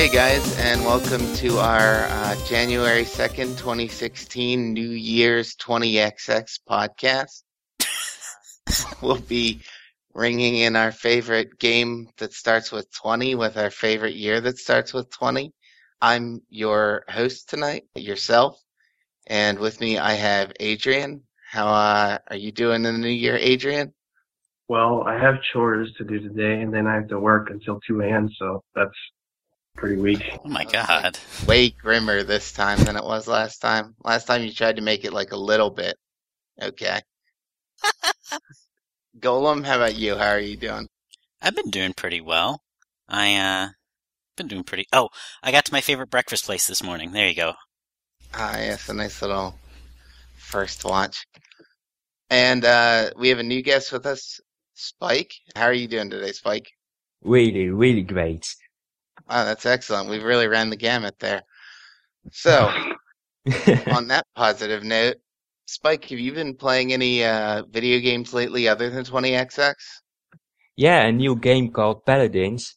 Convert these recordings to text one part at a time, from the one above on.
Hey guys, and welcome to our uh, January 2nd, 2016 New Year's 20XX podcast. we'll be ringing in our favorite game that starts with 20 with our favorite year that starts with 20. I'm your host tonight, yourself, and with me I have Adrian. How uh, are you doing in the new year, Adrian? Well, I have chores to do today, and then I have to work until 2 a.m., so that's pretty weak. Oh my god. Way grimmer this time than it was last time. Last time you tried to make it like a little bit. Okay. Golem, how about you? How are you doing? I've been doing pretty well. I uh been doing pretty Oh, I got to my favorite breakfast place this morning. There you go. Ah, yes, a nice little first watch. And uh, we have a new guest with us, Spike. How are you doing today, Spike? Really, really great. Wow, that's excellent. We've really ran the gamut there. So, on that positive note, Spike, have you been playing any uh, video games lately other than 20XX? Yeah, a new game called Paladins.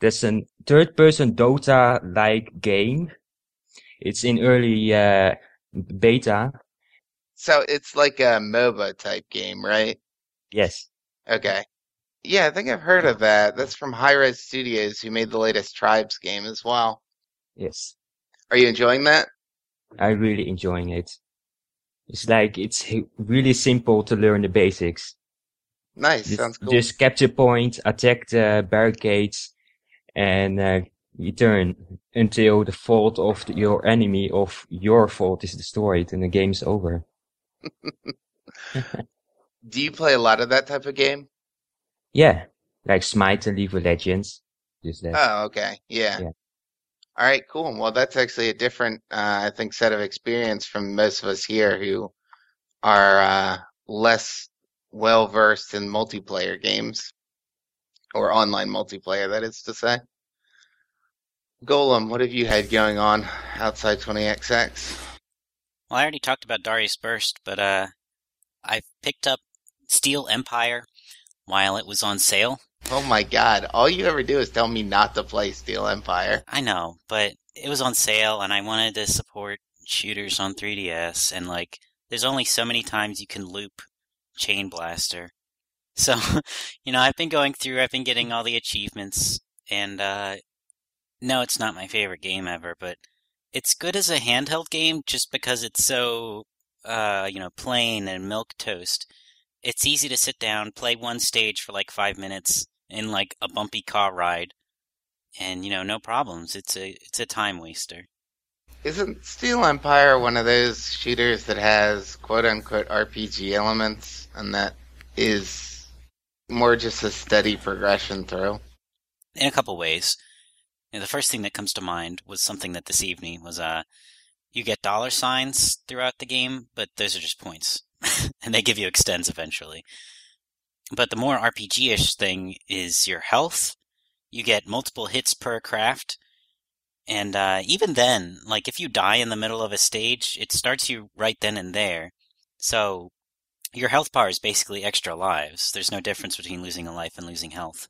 That's a third-person Dota-like game. It's in early uh, beta. So it's like a MOBA type game, right? Yes. Okay. Yeah, I think I've heard of that. That's from Hi-Rez Studios, who made the latest Tribes game as well. Yes. Are you enjoying that? I'm really enjoying it. It's like it's really simple to learn the basics. Nice, Just, sounds cool. just capture point, attack the barricades, and uh, you turn until the fault of the, your enemy of your fault is destroyed and the game's over. Do you play a lot of that type of game? Yeah, like Smite and League of Legends. Just that. Oh, okay. Yeah. Yeah. All right, cool. Well, that's actually a different, uh, I think, set of experience from most of us here who are uh, less well versed in multiplayer games or online multiplayer, that is to say. Golem, what have you had going on outside 20XX? Well, I already talked about Darius Burst, but uh I picked up Steel Empire while it was on sale. Oh my god, all you ever do is tell me not to play Steel Empire. I know, but it was on sale and I wanted to support shooters on 3DS and like there's only so many times you can loop Chain Blaster. So, you know, I've been going through, I've been getting all the achievements and uh no, it's not my favorite game ever, but it's good as a handheld game just because it's so uh, you know, plain and milk toast. It's easy to sit down, play one stage for like 5 minutes in like a bumpy car ride and you know, no problems. It's a it's a time waster. Isn't Steel Empire one of those shooters that has quote unquote RPG elements and that is more just a steady progression through? in a couple ways. You know, the first thing that comes to mind was something that this evening was uh you get dollar signs throughout the game, but those are just points. and they give you extends eventually. But the more RPG-ish thing is your health. You get multiple hits per craft. And uh, even then, like if you die in the middle of a stage, it starts you right then and there. So your health bar is basically extra lives. There's no difference between losing a life and losing health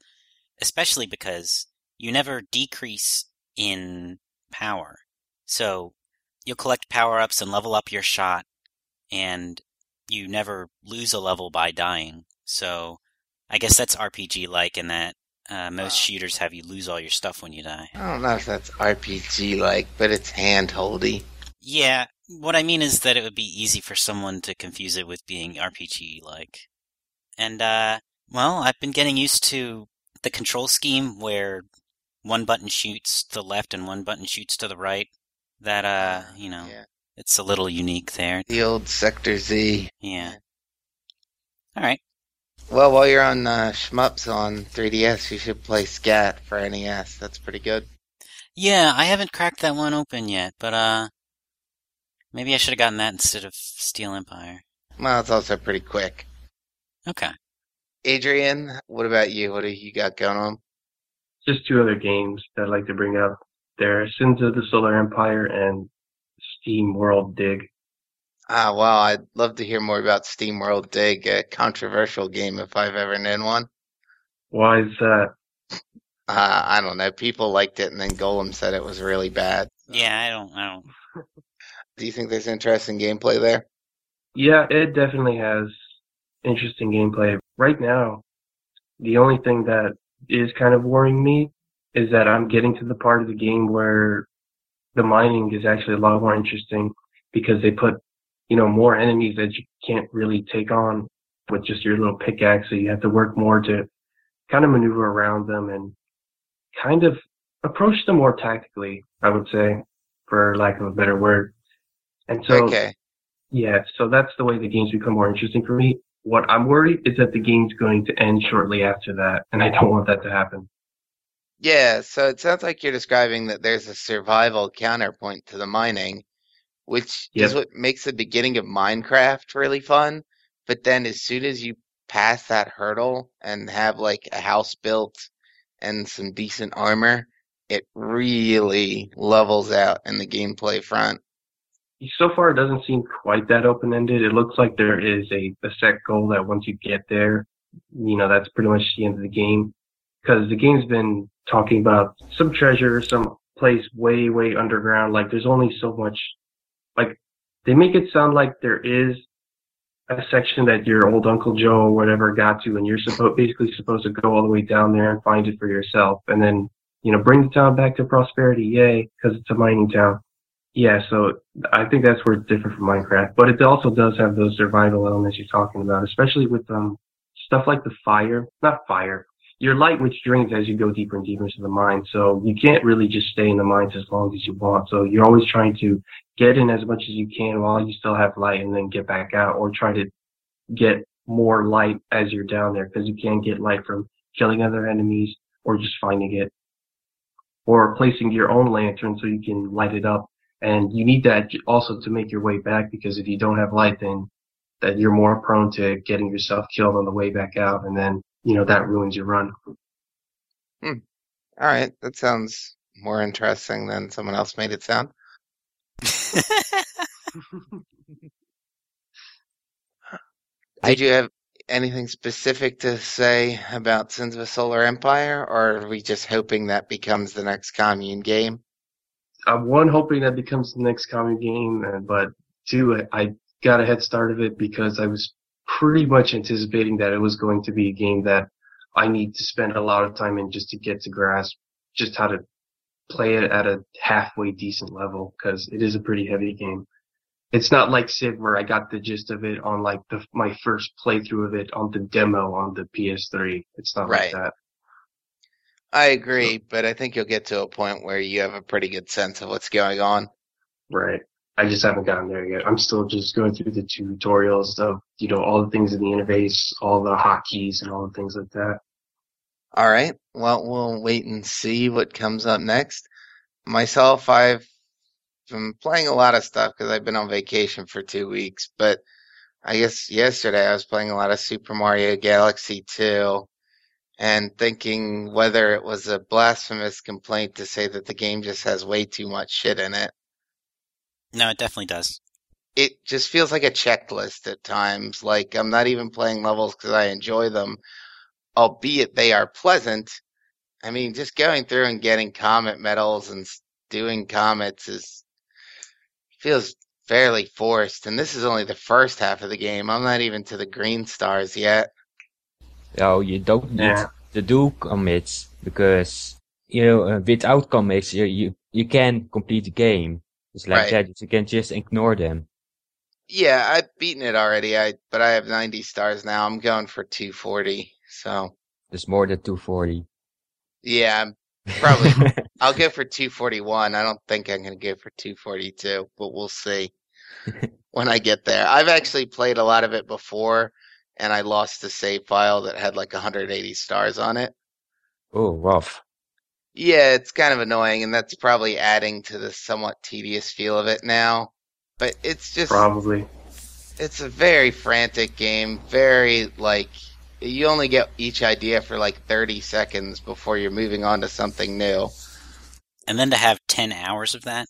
especially because you never decrease in power. So you'll collect power ups and level up your shot, and you never lose a level by dying. So I guess that's RPG like in that uh, most shooters have you lose all your stuff when you die. I don't know if that's RPG like, but it's handholdy. Yeah, what I mean is that it would be easy for someone to confuse it with being RPG like. And, uh, well, I've been getting used to the control scheme where one button shoots to the left and one button shoots to the right. That, uh, you know, Yeah. It's a little unique there. The old Section Z. Yeah. Alright. Well, while you're on uh, Shmups on 3DS, you should play Scat for NES. That's pretty good. Yeah, I haven't cracked that one open yet, but, uh, maybe I should have gotten that instead of Steel Empire. Well, it's also pretty quick. Okay. Adrian, what about you? What do you got going on? Just two other games that I'd like to bring up. They're Sins of the Solar Empire and Steam World Dig. Ah, well, I'd love to hear more about Steam World Dig, a controversial game if I've ever known one. Why is that? Uh, I don't know. People liked it, and then Golem said it was really bad. Yeah, I don't. I don't. Do you think there's interesting gameplay there? Yeah, it definitely has interesting gameplay. Right now, the only thing that is kind of worrying me is that I'm getting to the part of the game where the mining is actually a lot more interesting because they put, you know, more enemies that you can't really take on with just your little pickaxe. So you have to work more to kind of maneuver around them and kind of approach them more tactically, I would say, for lack of a better word. And so, okay. yeah, so that's the way the games become more interesting for me. What I'm worried is that the game's going to end shortly after that, and I don't want that to happen. Yeah, so it sounds like you're describing that there's a survival counterpoint to the mining, which Yep. is what makes the beginning of Minecraft really fun. But then as soon as you pass that hurdle and have like a house built and some decent armor, it really levels out in the gameplay front. So far, it doesn't seem quite that open ended. It looks like there is a, a set goal that once you get there, you know, that's pretty much the end of the game. Because the game's been talking about some treasure, some place way, way underground. Like, there's only so much. Like, they make it sound like there is a section that your old Uncle Joe or whatever got to, and you're supposed basically supposed to go all the way down there and find it for yourself, and then you know bring the town back to prosperity, yay, because it's a mining town. Yeah, so I think that's where it's different from Minecraft, but it also does have those survival elements you're talking about, especially with um stuff like the fire, not fire. Your light which drains as you go deeper and deeper into the mine, so you can't really just stay in the mines as long as you want. So you're always trying to get in as much as you can while you still have light and then get back out or try to get more light as you're down there because you can get light from killing other enemies or just finding it or placing your own lantern so you can light it up and you need that also to make your way back because if you don't have light then that you're more prone to getting yourself killed on the way back out and then you know that ruins your run hmm. All right, that sounds more interesting than someone else made it sound. I- Did you have anything specific to say about Sins of a Solar Empire, or are we just hoping that becomes the next commune game? I'm one hoping that becomes the next commune game, but two, I got a head start of it because I was pretty much anticipating that it was going to be a game that I need to spend a lot of time in just to get to grasp just how to play it at a halfway decent level because it is a pretty heavy game. It's not like Civ where I got the gist of it on like the, my first playthrough of it on the demo on the PS3. It's not Right. like that. I agree, but I think you'll get to a point where you have a pretty good sense of what's going on. Right. I just haven't gotten there yet. I'm still just going through the tutorials of, you know, all the things in the interface, all the hotkeys and all the things like that. All right. Well, we'll wait and see what comes up next. Myself, I've been playing a lot of stuff because I've been on vacation for two weeks. But I guess yesterday I was playing a lot of Super Mario Galaxy 2 and thinking whether it was a blasphemous complaint to say that the game just has way too much shit in it. No, it definitely does. It just feels like a checklist at times. Like I'm not even playing levels because I enjoy them, albeit they are pleasant. I mean, just going through and getting comet medals and doing comets is feels fairly forced. And this is only the first half of the game. I'm not even to the green stars yet. Oh, you don't need Yeah. to do comets because you know uh, without comets you, you you can complete the game. It's like Right. that. You can just ignore them. Yeah, I've beaten it already. I but I have 90 stars now. I'm going for 240. So There's more than 240. yeah, I'm probably I'll go for 241. I don't think I'm going to go for 242, but we'll see when I get there. I've actually played a lot of it before, and I lost the save file that had like 180 stars on it. oh, rough. Yeah, it's kind of annoying, and that's probably adding to the somewhat tedious feel of it now. But it's just, Probably. it's a very frantic game. Very, like, you only get each idea for like 30 seconds before you're moving on to something new. And then to have 10 hours of that?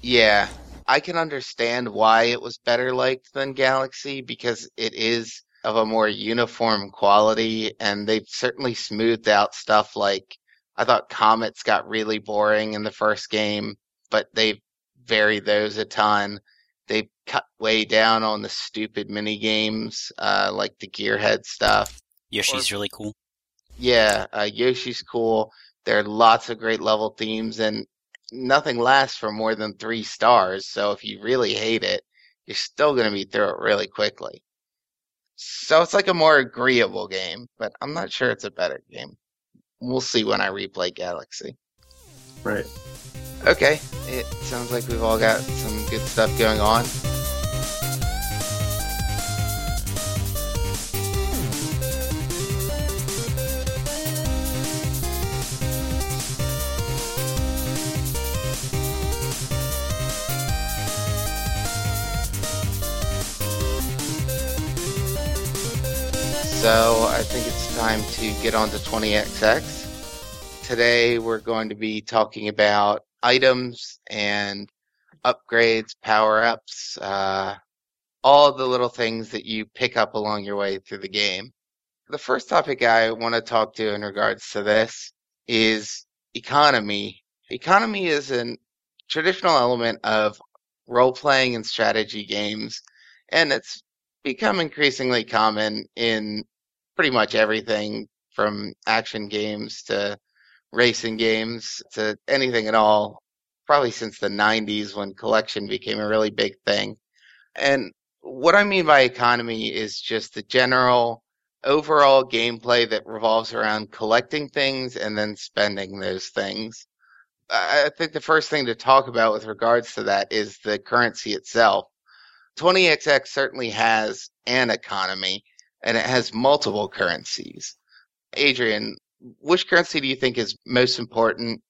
Yeah, I can understand why it was better liked than Galaxy because it is of a more uniform quality, and they've certainly smoothed out stuff like I thought comets got really boring in the first game, but they varied those a ton. They cut way down on the stupid mini games, uh, like the gearhead stuff. Yoshi's really cool. Yeah, uh, Yoshi's cool. There are lots of great level themes, and nothing lasts for more than three stars. So if you really hate it, you're still going to be through it really quickly. So it's like a more agreeable game, but I'm not sure it's a better game. We'll see when I replay Galaxy. Right. Okay, it sounds like we've all got some good stuff going on. So I think it's time to get on to 20XX. Today we're going to be talking about items and upgrades, power ups, uh, all the little things that you pick up along your way through the game. The first topic I want to talk to in regards to this is economy. Economy is a traditional element of role playing and strategy games, and it's become increasingly common in pretty much everything from action games to racing games to anything at all, probably since the 90s when collection became a really big thing. And what I mean by economy is just the general overall gameplay that revolves around collecting things and then spending those things. I think the first thing to talk about with regards to that is the currency itself. 20XX certainly has an economy and it has multiple currencies. Adrian, which currency do you think is most important?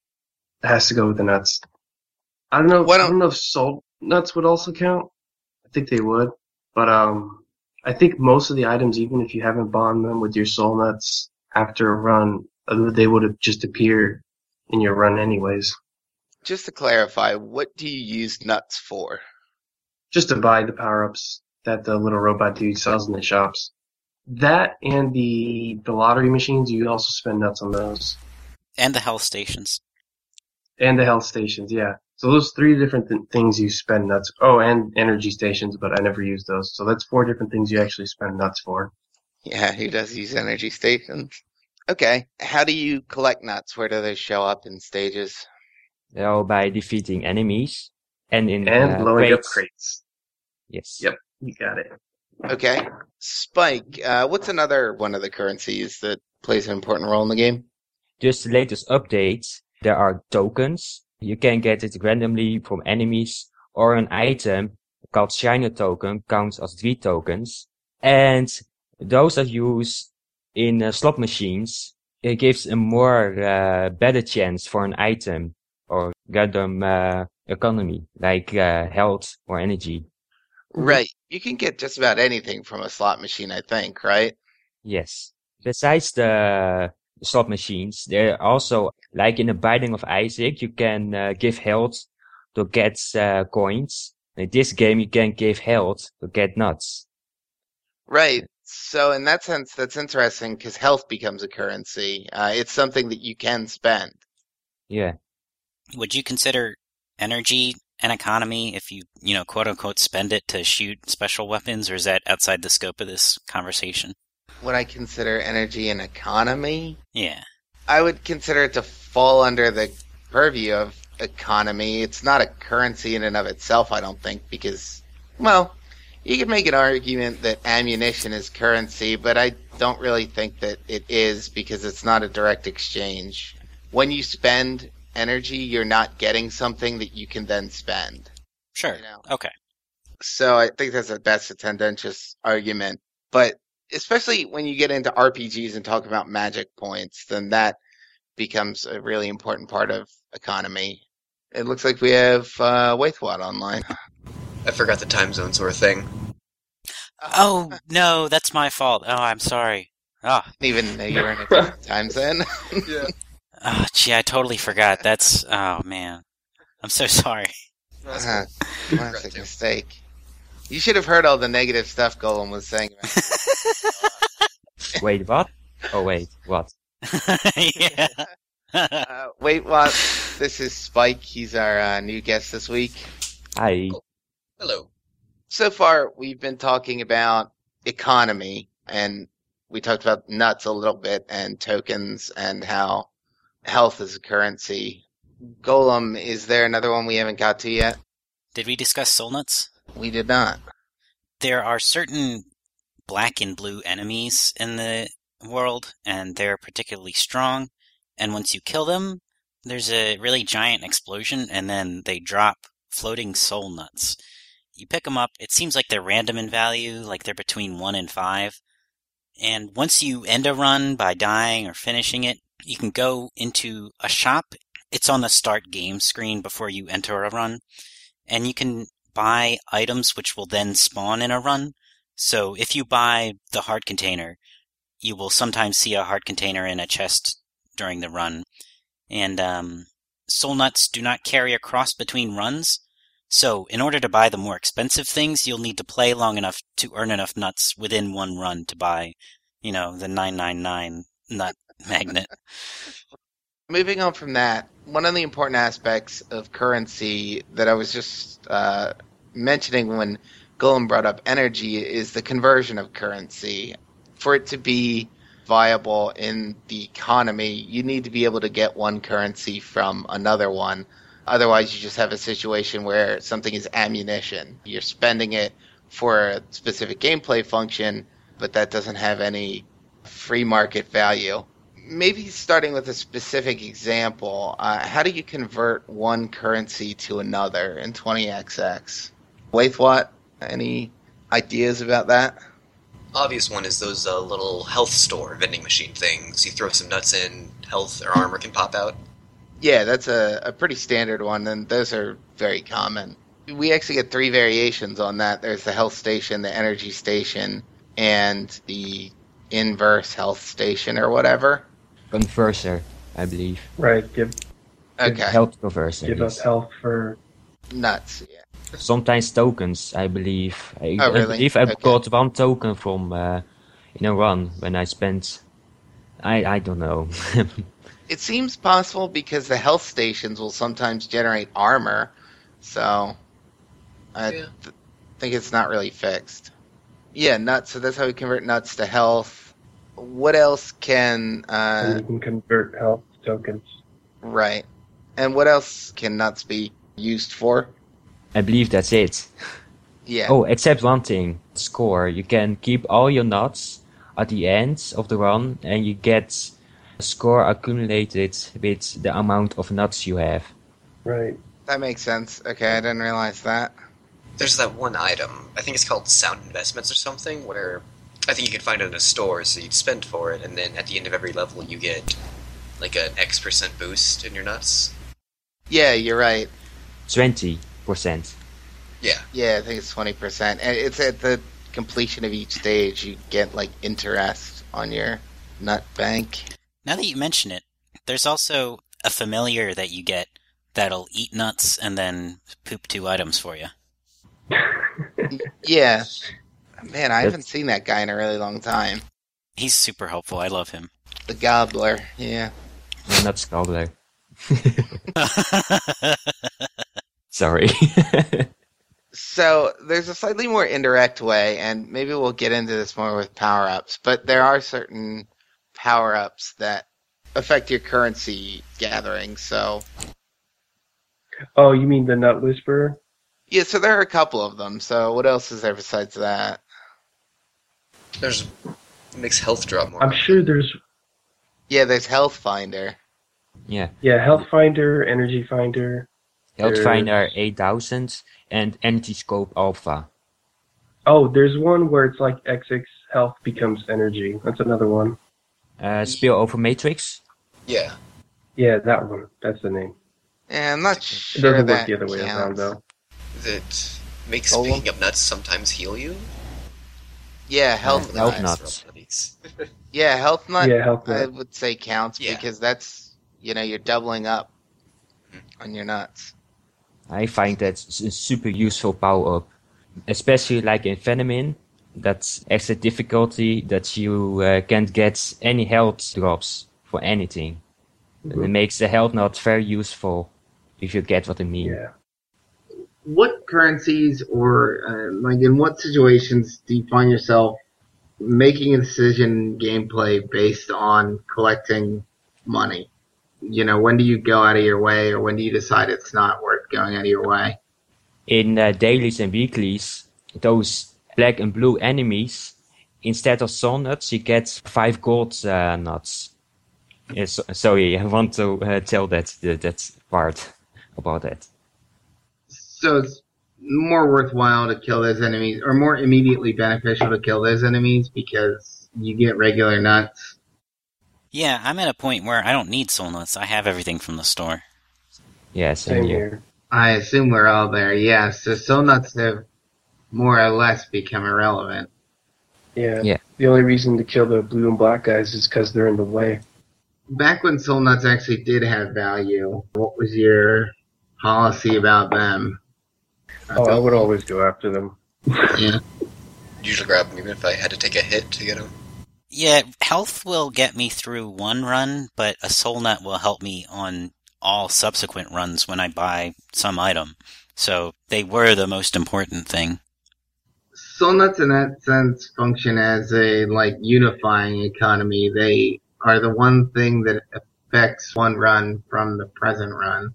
It has to go with the nuts. I don't know. Why I don't- don't know if soul nuts would also count. I think they would, but um, I think most of the items, even if you haven't bought them with your soul nuts after a run, uh, they would have just appeared in your run anyways. Just to clarify, what do you use nuts for? Just to buy the power ups that the little robot dude sells in the shops. That and the the lottery machines, you also spend nuts on those. And the health stations. And the health stations, yeah. So those three different th- things you spend nuts. Oh, and energy stations, but I never use those. So that's four different things you actually spend nuts for. Yeah, who does use energy stations? Okay. How do you collect nuts? Where do they show up in stages? Oh, by defeating enemies and in And uh, blowing up crates. crates. Yes. Yep. You got it. Okay. Spike, uh, what's another one of the currencies that plays an important role in the game? Just the latest updates, there are tokens. You can get it randomly from enemies or an item called Shiner token counts as three tokens. And those are used in uh, slot machines. It gives a more, uh, better chance for an item or random, uh, economy like, uh, health or energy. Right. You can get just about anything from a slot machine, I think, right? Yes. Besides the slot machines, there are also, like in the Binding of Isaac, you can uh, give health to get uh, coins. In this game, you can give health to get nuts. Right. So in that sense, that's interesting because health becomes a currency. Uh, it's something that you can spend. Yeah. Would you consider energy an economy if you, you know, quote unquote, spend it to shoot special weapons, or is that outside the scope of this conversation? Would I consider energy an economy? Yeah. I would consider it to fall under the purview of economy. It's not a currency in and of itself, I don't think, because, well, you could make an argument that ammunition is currency, but I don't really think that it is because it's not a direct exchange. When you spend energy, you're not getting something that you can then spend. Sure. You know. Okay. So I think that's a that's a tendentious argument. But especially when you get into RPGs and talk about magic points, then that becomes a really important part of economy. It looks like we have uh, Waithwad online. I forgot the time zone sort of thing. Oh no, that's my fault. Oh, I'm sorry. Oh, even know you were in a different time zone. Yeah. Oh, gee, I totally forgot. That's oh man, I'm so sorry. Uh, classic mistake. You should have heard all the negative stuff Golem was saying. About Wait, what? Oh, wait, what? yeah. Uh, wait, what? This is Spike. He's our uh, new guest this week. Hi. Hello. So far, we've been talking about economy, and we talked about nuts a little bit, and tokens, and how health is a currency. Golem, is there another one we haven't got to yet? Did we discuss soul nuts? We did not. There are certain black and blue enemies in the world, and they're particularly strong. And once you kill them, there's a really giant explosion, and then they drop floating soul nuts. You pick them up, it seems like they're random in value, like they're between 1 and 5. And once you end a run by dying or finishing it, you can go into a shop. It's on the start game screen before you enter a run. And you can buy items which will then spawn in a run. So if you buy the heart container, you will sometimes see a heart container in a chest during the run. And um, soul nuts do not carry across between runs. So in order to buy the more expensive things, you'll need to play long enough to earn enough nuts within one run to buy, you know, the 999 nut magnet. Moving on from that, one of the important aspects of currency that I was just uh, mentioning when Golem brought up energy is the conversion of currency. For it to be viable in the economy, you need to be able to get one currency from another one. Otherwise, you just have a situation where something is ammunition. You're spending it for a specific gameplay function, but that doesn't have any free market value. Maybe starting with a specific example, uh, how do you convert one currency to another in 20XX? Waithwat, any ideas about that? Obvious one is those uh, little health store vending machine things. You throw some nuts in, health or armor can pop out. Yeah, that's a, a pretty standard one, and those are very common. We actually get three variations on that. There's the health station, the energy station, and the inverse health station or whatever. Converser, I believe. Right. Give Okay, Health converser. give us health for nuts. Yeah. Sometimes tokens, I believe. I, Oh, I really? believe I Okay. got one token from uh, in a run when I spent. I I don't know. It seems possible because the health stations will sometimes generate armor, so I Yeah. th- think it's not really fixed. Yeah, nuts. So that's how we convert nuts to health. What else can uh, you can convert health tokens. right? And what else can nuts be used for? I believe that's it. Yeah. Oh, except one thing. Score. You can keep all your nuts at the end of the run and you get a score accumulated with the amount of nuts you have. Right. That makes sense. Okay, I didn't realize that. There's that one item. I think it's called Sound Investments or something, where I think you can find it in a store, so you'd spend for it, and then at the end of every level, you get like an X percent boost in your nuts. Yeah, you're right. 20%. Yeah. Yeah, I think it's twenty percent, and it's at the completion of each stage you get like interest on your nut bank. Now that you mention it, there's also a familiar that you get that'll eat nuts and then poop two items for you. Yeah, man, I That's- haven't seen that guy in a really long time. He's super helpful. I love him. The gobbler. Yeah. No, not Scobbler. Sorry. So there's a slightly more indirect way, and maybe we'll get into this more with power ups, but there are certain power ups that affect your currency gathering. So, Oh, you mean the nut whisperer? yeah, so there are a couple of them. So, what else is there besides that? There's it makes health drop more. I'm sure there's Yeah, there's Health Finder. yeah. yeah, health finder, energy finder. Healthfinder 8000 and Anti-Scope Alpha. Oh, there's one where it's like XX health becomes energy. That's another one. Uh, spill over Matrix. Yeah. Yeah, that one. That's the name. Yeah, I'm not sure. It doesn't that work the other way around though. That makes Golem? picking up nuts sometimes heal you. Yeah, Health Health Nut. Nut. Nuts. Yeah, Health Nut. Yeah, health nut. I nut. would say counts Yeah. because that's you know you're doubling up on your nuts. I find that s- a super useful power up, especially like in Venomin. That's extra difficulty that you uh, can't get any health drops for anything. And it makes the health not very useful, if you get what I mean. Yeah. What currencies or uh, like in what situations do you find yourself making a decision gameplay based on collecting money? You know, when do you go out of your way, or when do you decide it's not worth going out of your way? In uh, dailies and weeklies, those black and blue enemies, instead of soul nuts, you get five gold uh, nuts. So, sorry, I want to uh, tell that that part about that. So it's more worthwhile to kill those enemies, or more immediately beneficial to kill those enemies because you get regular nuts. Yeah, I'm at a point where I don't need soul nuts. I have everything from the store. Yeah, same, Same here. here. I assume we're all there. Yeah, so soul nuts have more or less become irrelevant. Yeah. Yeah. The only reason to kill the blue and black guys is because they're in the way. Back when soul nuts actually did have value, what was your policy about them? Oh, I would always go after them. Yeah. Usually grab them even if I had to take a hit to get them. Yeah, health will get me through one run, but a soul nut will help me on all subsequent runs when I buy some item. So they were the most important thing. Soul nuts in that sense function as a like unifying economy. They are the one thing that affects one run from the present run.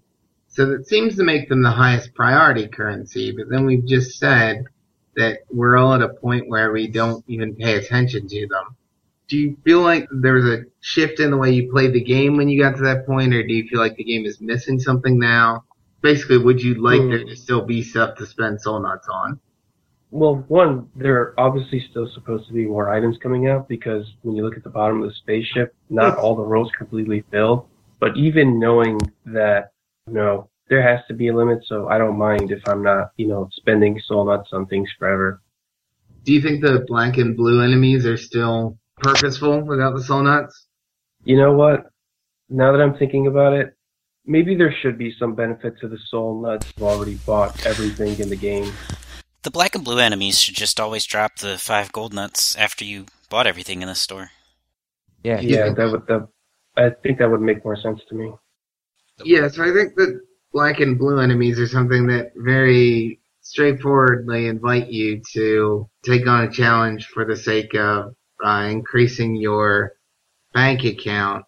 So that seems to make them the highest priority currency, but then we've just said that we're all at a point where we don't even pay attention to them. Do you feel like there was a shift in the way you played the game when you got to that point, or do you feel like the game is missing something now? Basically, would you like Hmm. there to still be stuff to spend soul nuts on? Well, one, there are obviously still supposed to be more items coming out because when you look at the bottom of the spaceship, not all the rows completely filled. But even knowing that, you know, there has to be a limit, so I don't mind if I'm not, you know, spending soul nuts on things forever. Do you think the black and blue enemies are still purposeful without the soul nuts? You know what? Now that I'm thinking about it, maybe there should be some benefit to the soul nuts who've already bought everything in the game. The black and blue enemies should just always drop the five gold nuts after you bought everything in the store. Yeah, Yeah, that would that. I think that would make more sense to me. Yeah, so I think that black and blue enemies are something that very straightforwardly invite you to take on a challenge for the sake of uh, increasing your bank account.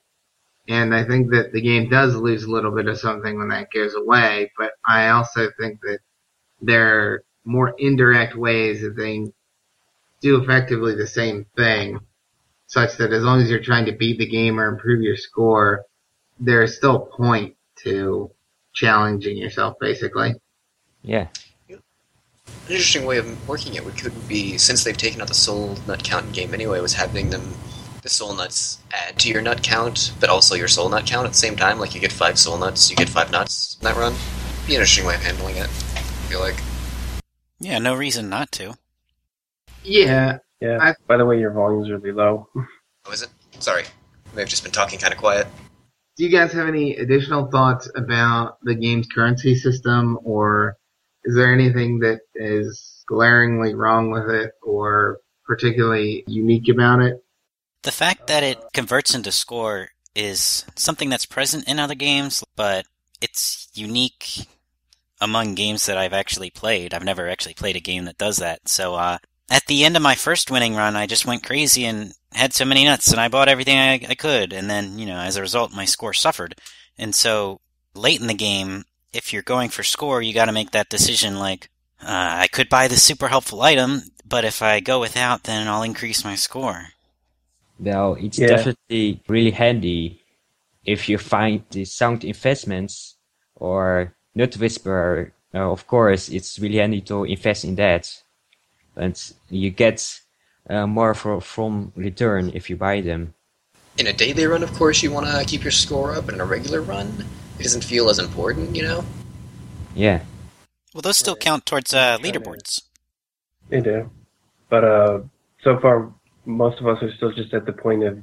And I think that the game does lose a little bit of something when that goes away, but I also think that there are more indirect ways that they do effectively the same thing, such that as long as you're trying to beat the game or improve your score, there's still point to challenging yourself, basically. yeah, An interesting way of working it would could be since they've taken out the soul nut count in game anyway, was having them the soul nuts add to your nut count, but also your soul nut count at the same time. Like you get five soul nuts, you get five nuts in that run. Be an interesting way of handling it. I feel like. Yeah, no reason not to. Yeah, Yeah. I- By the way, your volume's really low. Oh, is it? Sorry, I may have just been talking kind of quiet. Do you guys have any additional thoughts about the game's currency system, or is there anything that is glaringly wrong with it or particularly unique about it? The fact that it converts into score is something that's present in other games, but it's unique among games that I've actually played. I've never actually played a game that does that. So, uh, at the end of my first winning run, I just went crazy and had so many nuts and I bought everything I, I could. And then, you know, as a result, my score suffered. And so late in the game, if you're going for score, you gotta make that decision like, uh, I could buy this super helpful item, but if I go without, then I'll increase my score. well, it's Yeah. definitely really handy if you find the sound investments or Nut Whisperer. Uh, of course, it's really handy to invest in that, and you get uh, more for, from return if you buy them. In a daily run, of course, you want to keep your score up, but in a regular run, it doesn't feel as important, you know? Yeah, Well, those still count towards uh, leaderboards. They do. But uh, so far, most of us are still just at the point of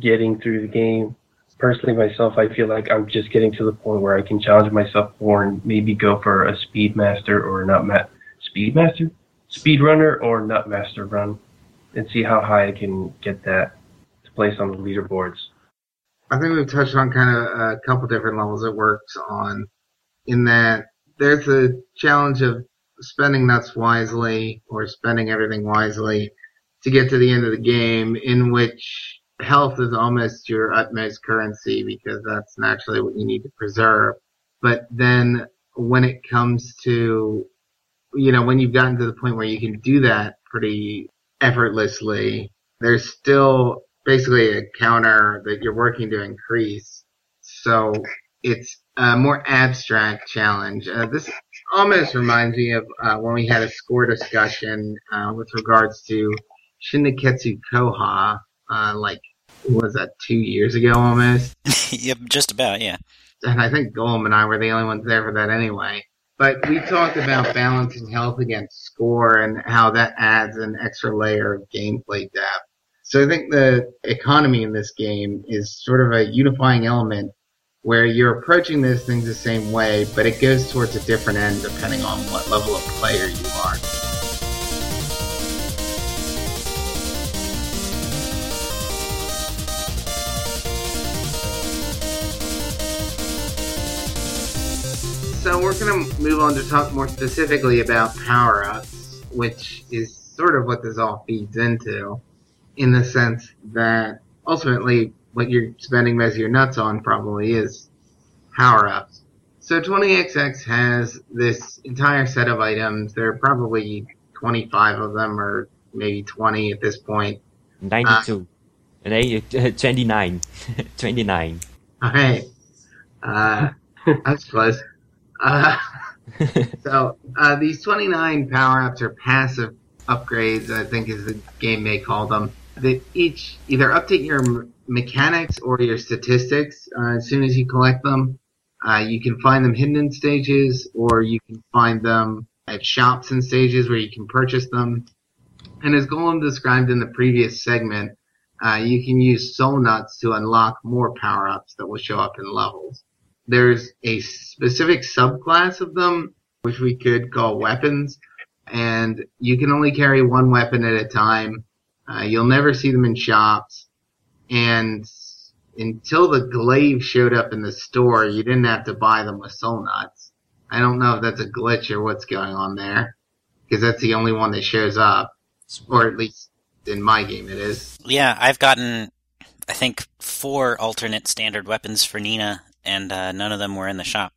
getting through the game. Personally, myself, I feel like I'm just getting to the point where I can challenge myself more and maybe go for a Speedmaster or not ma- Speedmaster? Speedrunner or Nutmaster run and see how high I can get that to place on the leaderboards. I think we've touched on kind of a couple different levels it works on. In that there's a challenge of spending nuts wisely or spending everything wisely to get to the end of the game, in which health is almost your utmost currency because that's naturally what you need to preserve. But then when it comes to, you know, when you've gotten to the point where you can do that pretty effortlessly, there's still basically a counter that you're working to increase. So it's a more abstract challenge. Uh, this almost reminds me of uh, when we had a score discussion uh, with regards to Shingeketsu Koha, uh, like was that two years ago almost? yep, just about, yeah. And I think Golem and I were the only ones there for that anyway. But we talked about balancing health against score and how that adds an extra layer of gameplay depth. So I think the economy in this game is sort of a unifying element where you're approaching those things the same way, but it goes towards a different end depending on what level of player you are. We're going to move on to talk more specifically about power-ups, which is sort of what this all feeds into, in the sense that ultimately what you're spending most of your nuts on probably is power-ups. So 20XX has this entire set of items. There are probably 25 of them, or maybe 20 at this point. 92. nee, uh, 29. 29. Alright. Uh, that's close. Uh, so, uh, these 29 power-ups are passive upgrades, I think is the game may call them, that each either update your mechanics or your statistics uh, as soon as you collect them. Uh, you can find them hidden in stages, or you can find them at shops and stages where you can purchase them. And as Golem described in the previous segment, uh, you can use soul nuts to unlock more power-ups that will show up in levels. There's a specific subclass of them, which we could call weapons, and you can only carry one weapon at a time. Uh, you'll never see them in shops, and until the glaive showed up in the store, you didn't have to buy them with soul nuts. I don't know if that's a glitch or what's going on there, because that's the only one that shows up, or at least in my game it is. Yeah, I've gotten, I think, four alternate standard weapons for Nina, and uh, none of them were in the shop.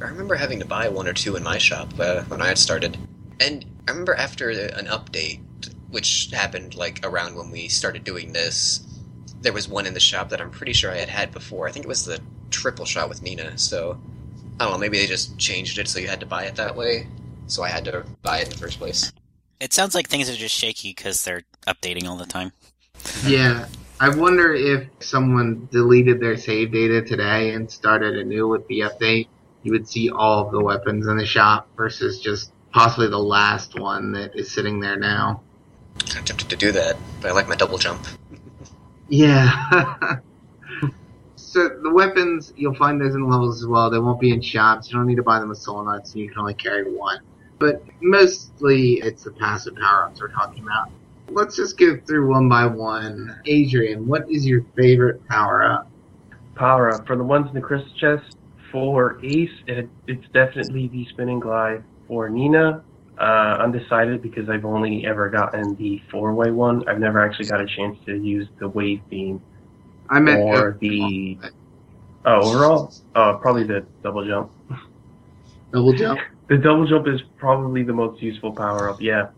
I remember having to buy one or two in my shop uh, when I had started. And I remember after an update, which happened like around when we started doing this, there was one in the shop that I'm pretty sure I had had before. I think it was the triple shot with Nina. So I don't know. Maybe they just changed it so you had to buy it that way. So I had to buy it in the first place. It sounds like things are just shaky because they're updating all the time. Yeah, I wonder if someone deleted their save data today and started anew with the update, you would see all of the weapons in the shop versus just possibly the last one that is sitting there now. Of tempted to do that, but I like my double jump. Yeah. so the weapons, you'll find those in levels as well. They won't be in shops. You don't need to buy them with soul nuts. You can only carry one. But mostly it's the passive power-ups we're talking about. Let's just go through one by one. Adrian, what is your favorite power-up? Power up for the ones in the crystal chest. For Ace, it, it's definitely the spinning glide. For Nina, uh, undecided because I've only ever gotten the four way one. I've never actually got a chance to use the wave beam I meant or the. Oh, overall, uh, probably the double jump. double jump. The double jump is probably the most useful power up. Yeah,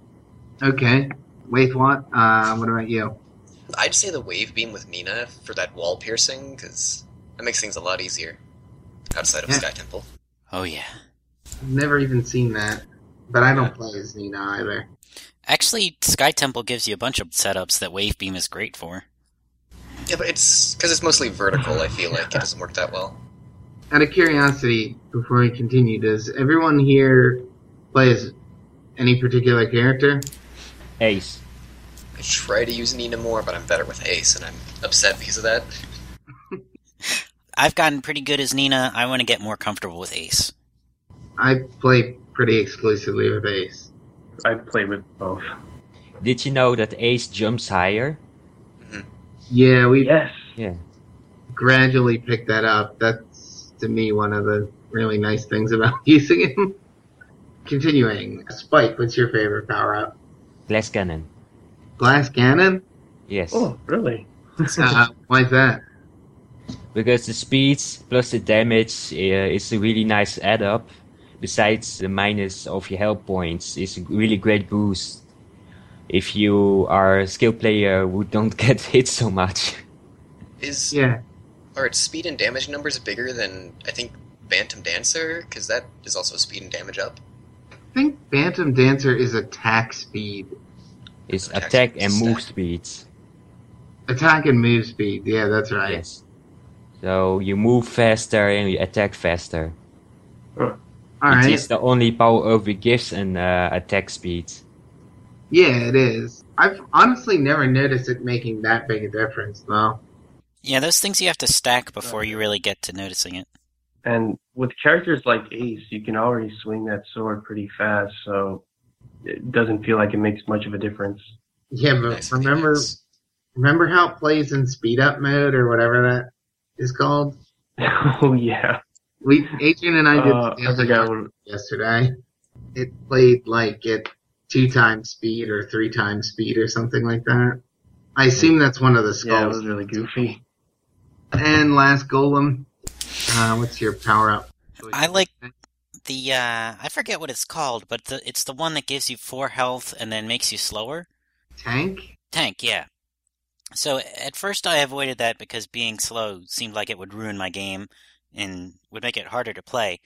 Okay. Wait, what? Uh, what about you? I'd say the wave beam with Nina for that wall piercing, because that makes things a lot easier outside of Yeah. Sky Temple. Oh yeah. I've never even seen that. But I don't play as Nina either. Actually, Sky Temple gives you a bunch of setups that Wave Beam is great for. Yeah, but it's because it's mostly vertical. I feel like it doesn't work that well. Out of curiosity, before we continue, does everyone here play as any particular character? Ace. I try to use Nina more, but I'm better with Ace, and I'm upset because of that. I've gotten pretty good as Nina. I want to get more comfortable with Ace. I play pretty exclusively with Ace. I play with both. Did you know that Ace jumps higher? Mm-hmm. Yeah, we Yes. Yeah. gradually pick that up. That's to me one of the really nice things about using him. Continuing, Spike, what's your favorite power up? Glass cannon. Glass cannon? Yes. Oh, really? Uh, why is that? Because the speed plus the damage uh, is a really nice add up. Besides the minus of your health points, is a really great boost. If you are a skill player who don't get hit so much. Is Yeah. are its speed and damage numbers bigger than I think Bantam Dancer? Because that is also speed and damage up. I think Bantam Dancer is attack speed. It's Attack attack and is move stat. speeds. Attack and move speed. Yeah, that's right. Yes. So you move faster and you attack faster. All It right. is the only power up it gives an uh, attack speed. Yeah, it is. I've honestly never noticed it making that big a difference, though. Yeah, those things you have to stack before you really get to noticing it. And with characters like Ace, you can already swing that sword pretty fast, so it doesn't feel like it makes much of a difference. Yeah, but Nice remember, defense. remember how it plays in speed up mode or whatever that is called? oh yeah. We Adrian and I did Uh, I the other forgot what. yesterday. It played like at two times speed or three times speed or something like that. I assume that's one of the Yeah, it skulls. was really goofy. and last golem, uh, what's your power up? I like the uh I forget what it's called, but the, it's the one that gives you four health and then makes you slower. tank. Tank, yeah. So at first I avoided that because being slow seemed like it would ruin my game and would make it harder to play.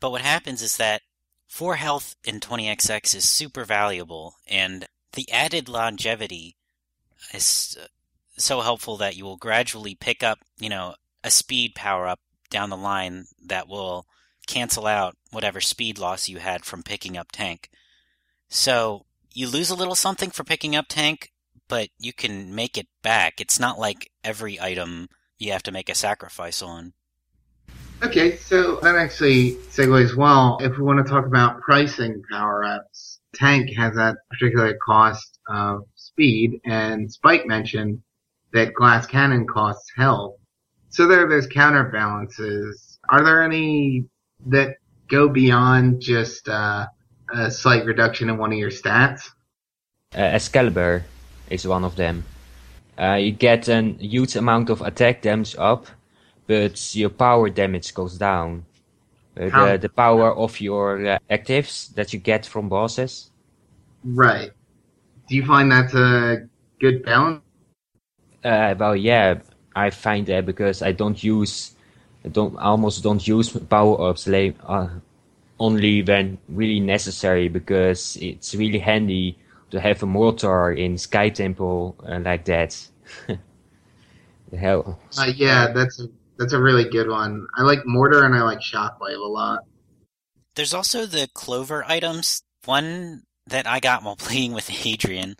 But what happens is that 4 health in 20XX is super valuable and the added longevity is so helpful that you will gradually pick up, you know, a speed power up down the line that will cancel out whatever speed loss you had from picking up tank. So you lose a little something for picking up tank, but you can make it back. It's not like every item you have to make a sacrifice on. Okay, so that actually segues well. If we want to talk about pricing power ups, tank has that particular cost of speed, and Spike mentioned that glass cannon costs health. So there, there's counterbalances. Are there any that go beyond just uh, a slight reduction in one of your stats? Uh, Excalibur is one of them. Uh, you get a huge amount of attack damage up, but your power damage goes down. Uh, the, the power of your uh, actives that you get from bosses. Right. Do you find that's a good balance? Uh, well, yeah, I find that because I don't use, I don't almost don't use power ups la- uh, only when really necessary because it's really handy to have a mortar in Sky Temple uh, like that. the hell. Uh, yeah, that's a, that's a really good one. I like mortar and I like shockwave a lot. There's also the clover items. One that I got while playing with Adrian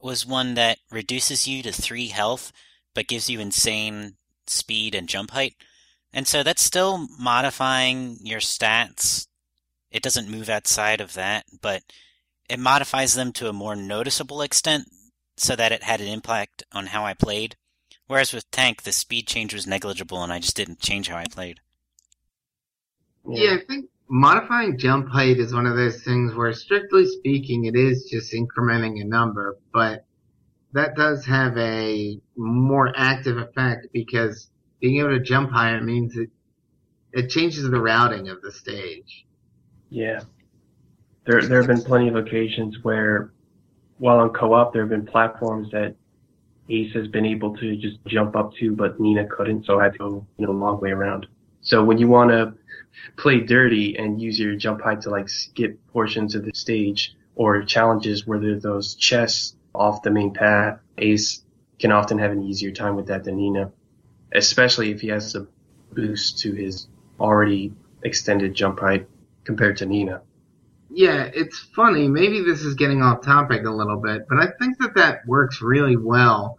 was one that reduces you to three health, but gives you insane speed and jump height. And so that's still modifying your stats. It doesn't move outside of that, but it modifies them to a more noticeable extent so that it had an impact on how I played. Whereas with Tank, the speed change was negligible and I just didn't change how I played. Yeah, I think modifying jump height is one of those things where, strictly speaking, it is just incrementing a number, but that does have a more active effect because being able to jump higher means it it changes the routing of the stage. Yeah. There, there have been plenty of occasions where, while on co-op, there have been platforms that Ace has been able to just jump up to, but Nina couldn't, so I had to go, you know, a long way around. So when you want to play dirty and use your jump height to like skip portions of the stage or challenges where there's those chests off the main path, Ace can often have an easier time with that than Nina, especially if he has a boost to his already extended jump height compared to Nina. Yeah, it's funny. Maybe this is getting off topic a little bit, but I think that that works really well,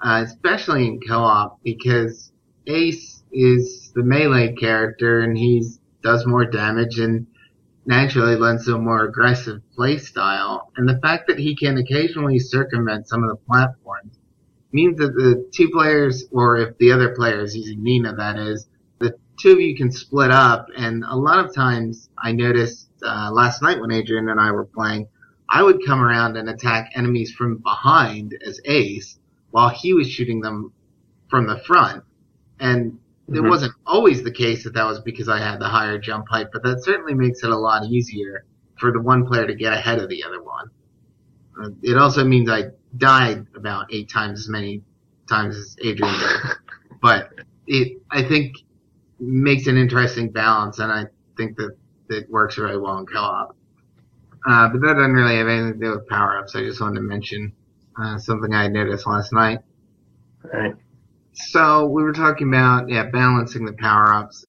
uh, especially in co-op because Ace is the melee character and he does more damage and naturally lends to a more aggressive play style. And the fact that he can occasionally circumvent some of the platforms means that the two players, or if the other player is using Nina, that is, the two of you can split up. And a lot of times, I noticed uh, last night when Adrian and I were playing, I would come around and attack enemies from behind as Ace, while he was shooting them from the front. And it Mhm. wasn't always the case that that was because I had the higher jump height, but that certainly makes it a lot easier for the one player to get ahead of the other one. Uh, it also means I died about eight times as many times as Adrian did, but it I think makes an interesting balance, and I think that it works very well in co-op. Uh, but that doesn't really have anything to do with power-ups. I just wanted to mention uh, something I noticed last night. Right. So we were talking about yeah balancing the power ups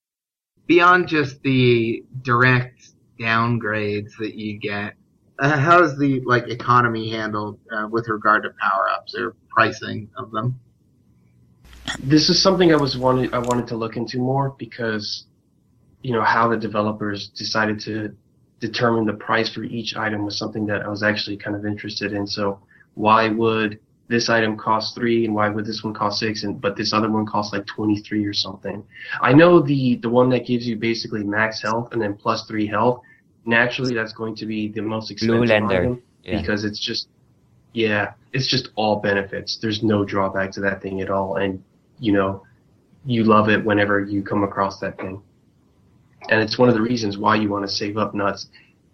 beyond just the direct downgrades that you get. Uh, how is the like economy handled uh, with regard to power ups or pricing of them? This is something I was wanted I wanted to look into more because you know how the developers decided to determine the price for each item was something that I was actually kind of interested in. So why would this item costs three and why would this one cost six? And but this other one costs like 23 or something. I know the the one that gives you basically max health and then plus three health naturally that's going to be the most expensive Lander, item Yeah. because it's just yeah it's just all benefits. There's no drawback to that thing at all. And you know you love it whenever you come across that thing. And it's one of the reasons why you want to save up nuts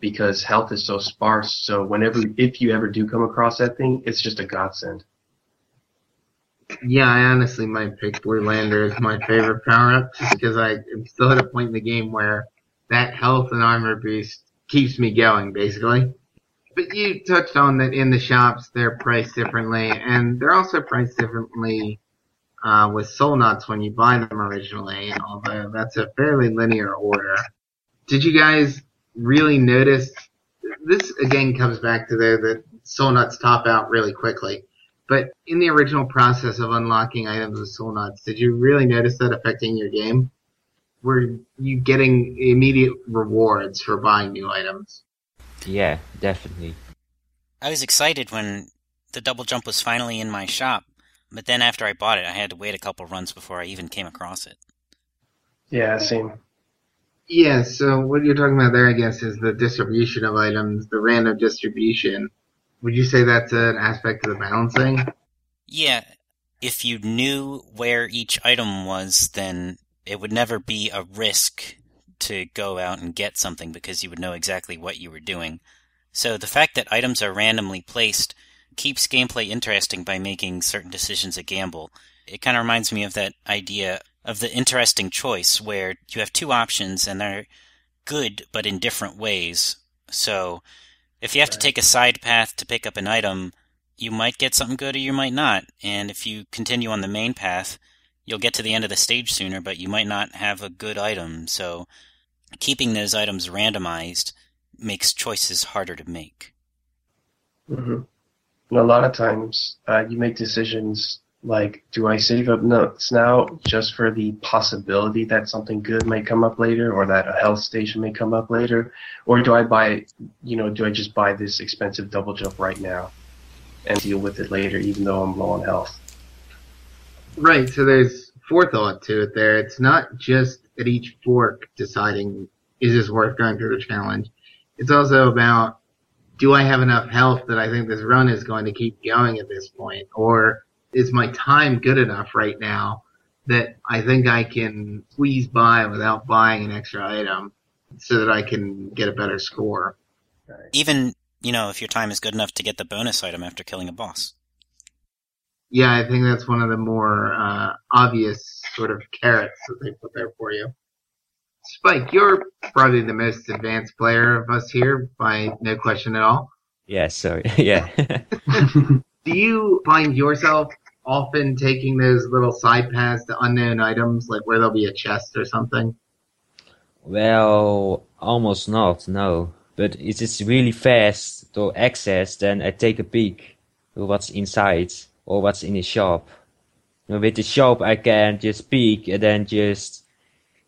because health is so sparse. So whenever, if you ever do come across that thing, it's just a godsend. Yeah, I honestly might pick Blue Lander as my favorite power up just because I am still at a point in the game where that health and armor boost keeps me going, basically. But you touched on that in the shops they're priced differently, and they're also priced differently uh, with soul nuts when you buy them originally, although that's a fairly linear order. Did you guys really notice? This again comes back to the that soul nuts top out really quickly. But in the original process of unlocking items with soul nuts, did you really notice that affecting your game? Were you getting immediate rewards for buying new items? Yeah, definitely. I was excited when the double jump was finally in my shop, but then after I bought it, I had to wait a couple runs before I even came across it. Yeah, same. Yeah, so what you're talking about there, I guess, is the distribution of items, the random distribution. Would you say that's an aspect of the balancing? Yeah, if you knew where each item was, then it would never be a risk to go out and get something because you would know exactly what you were doing. So the fact that items are randomly placed keeps gameplay interesting by making certain decisions a gamble. It kind of reminds me of that idea of the interesting choice where you have two options and they're good but in different ways. So if you have to take a side path to pick up an item, you might get something good or you might not. And if you continue on the main path, you'll get to the end of the stage sooner, but you might not have a good item. So keeping those items randomized makes choices harder to make. Mm-hmm. And a lot of times, uh, you make decisions like, do I save up nuts now just for the possibility that something good may come up later or that a health station may come up later? Or do I buy, you know, do I just buy this expensive double jump right now and deal with it later even though I'm low on health? Right, so there's forethought to it there. It's not just at each fork deciding, is this worth going through the challenge? It's also about, do I have enough health that I think this run is going to keep going at this point? Or is my time good enough right now that I think I can squeeze by without buying an extra item so that I can get a better score? Even, you know, if your time is good enough to get the bonus item after killing a boss. Yeah, I think that's one of the more uh, obvious sort of carrots that they put there for you. Spike, you're probably the most advanced player of us here, by no question at all. Yeah, sorry. yeah. Do you find yourself often taking those little side paths to unknown items, like where there'll be a chest or something? well, almost not, no. But it is really fast to access, then I take a peek to what's inside or what's in the shop. With the shop, I can just peek and then just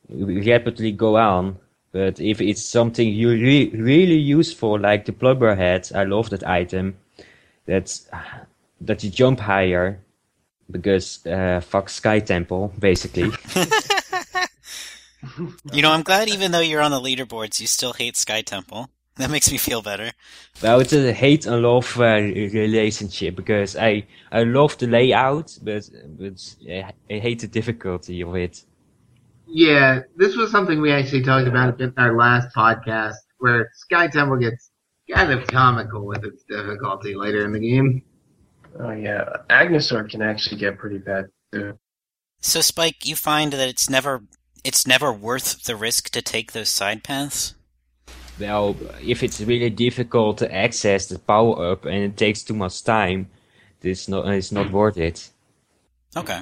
rapidly go on. But if it's something you re- really useful, like the plumber head, I love that item. That's that you jump higher. Because uh, fuck Sky Temple, basically. you know, I'm glad even though you're on the leaderboards, you still hate Sky Temple. That makes me feel better. well, it's a hate and love uh, relationship because I I love the layout, but but I I hate the difficulty of it. Yeah, this was something we actually talked about in our last podcast, where Sky Temple gets kind of comical with its difficulty later in the game. Oh yeah, Agnesor can actually get pretty bad too. So, Spike, you find that it's never it's never worth the risk to take those side paths. Well, if it's really difficult to access the power up and it takes too much time, it's not it's not worth it. Okay.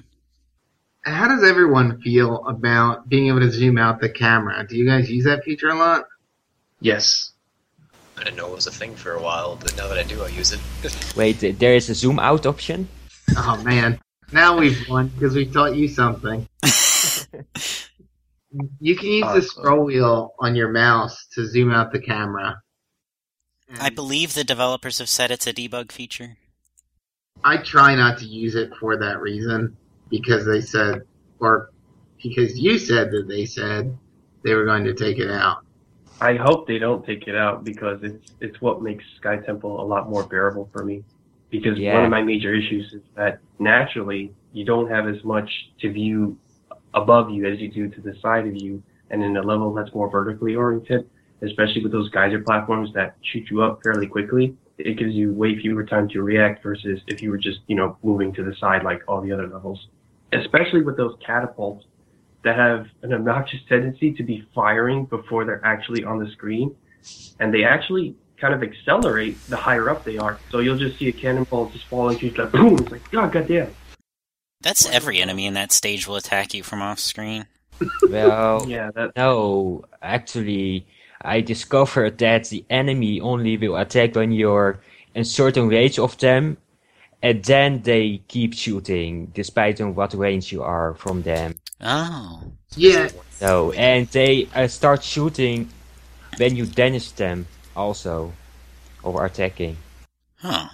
How does everyone feel about being able to zoom out the camera? Do you guys use that feature a lot? Yes. I didn't know it was a thing for a while, but now that I do, I use it. Wait, there is a zoom out option. Oh man, now we've won because we taught you something. You can use the Awesome. scroll wheel on your mouse to zoom out the camera. I believe the developers have said it's a debug feature. I try not to use it for that reason because they said, or because you said that they said they were going to take it out. I hope they don't take it out because it's it's what makes Sky Temple a lot more bearable for me. Because Yeah. one of my major issues is that naturally you don't have as much to view above you as you do to the side of you, and in a level that's more vertically oriented, especially with those geyser platforms that shoot you up fairly quickly, it gives you way fewer time to react versus if you were just you know moving to the side like all the other levels. Especially with those catapults that have an obnoxious tendency to be firing before they're actually on the screen. And they actually kind of accelerate the higher up they are. So you'll just see a cannonball just fall into you, like boom, it's like, god, goddamn. That's every enemy in that stage will attack you from off screen. Well, Yeah, that no, actually, I discovered that the enemy only will attack when you're in certain range of them, and then they keep shooting, despite on what range you are from them. Oh. Yeah, So, and they uh, start shooting when you damage them, also, or attacking. Huh.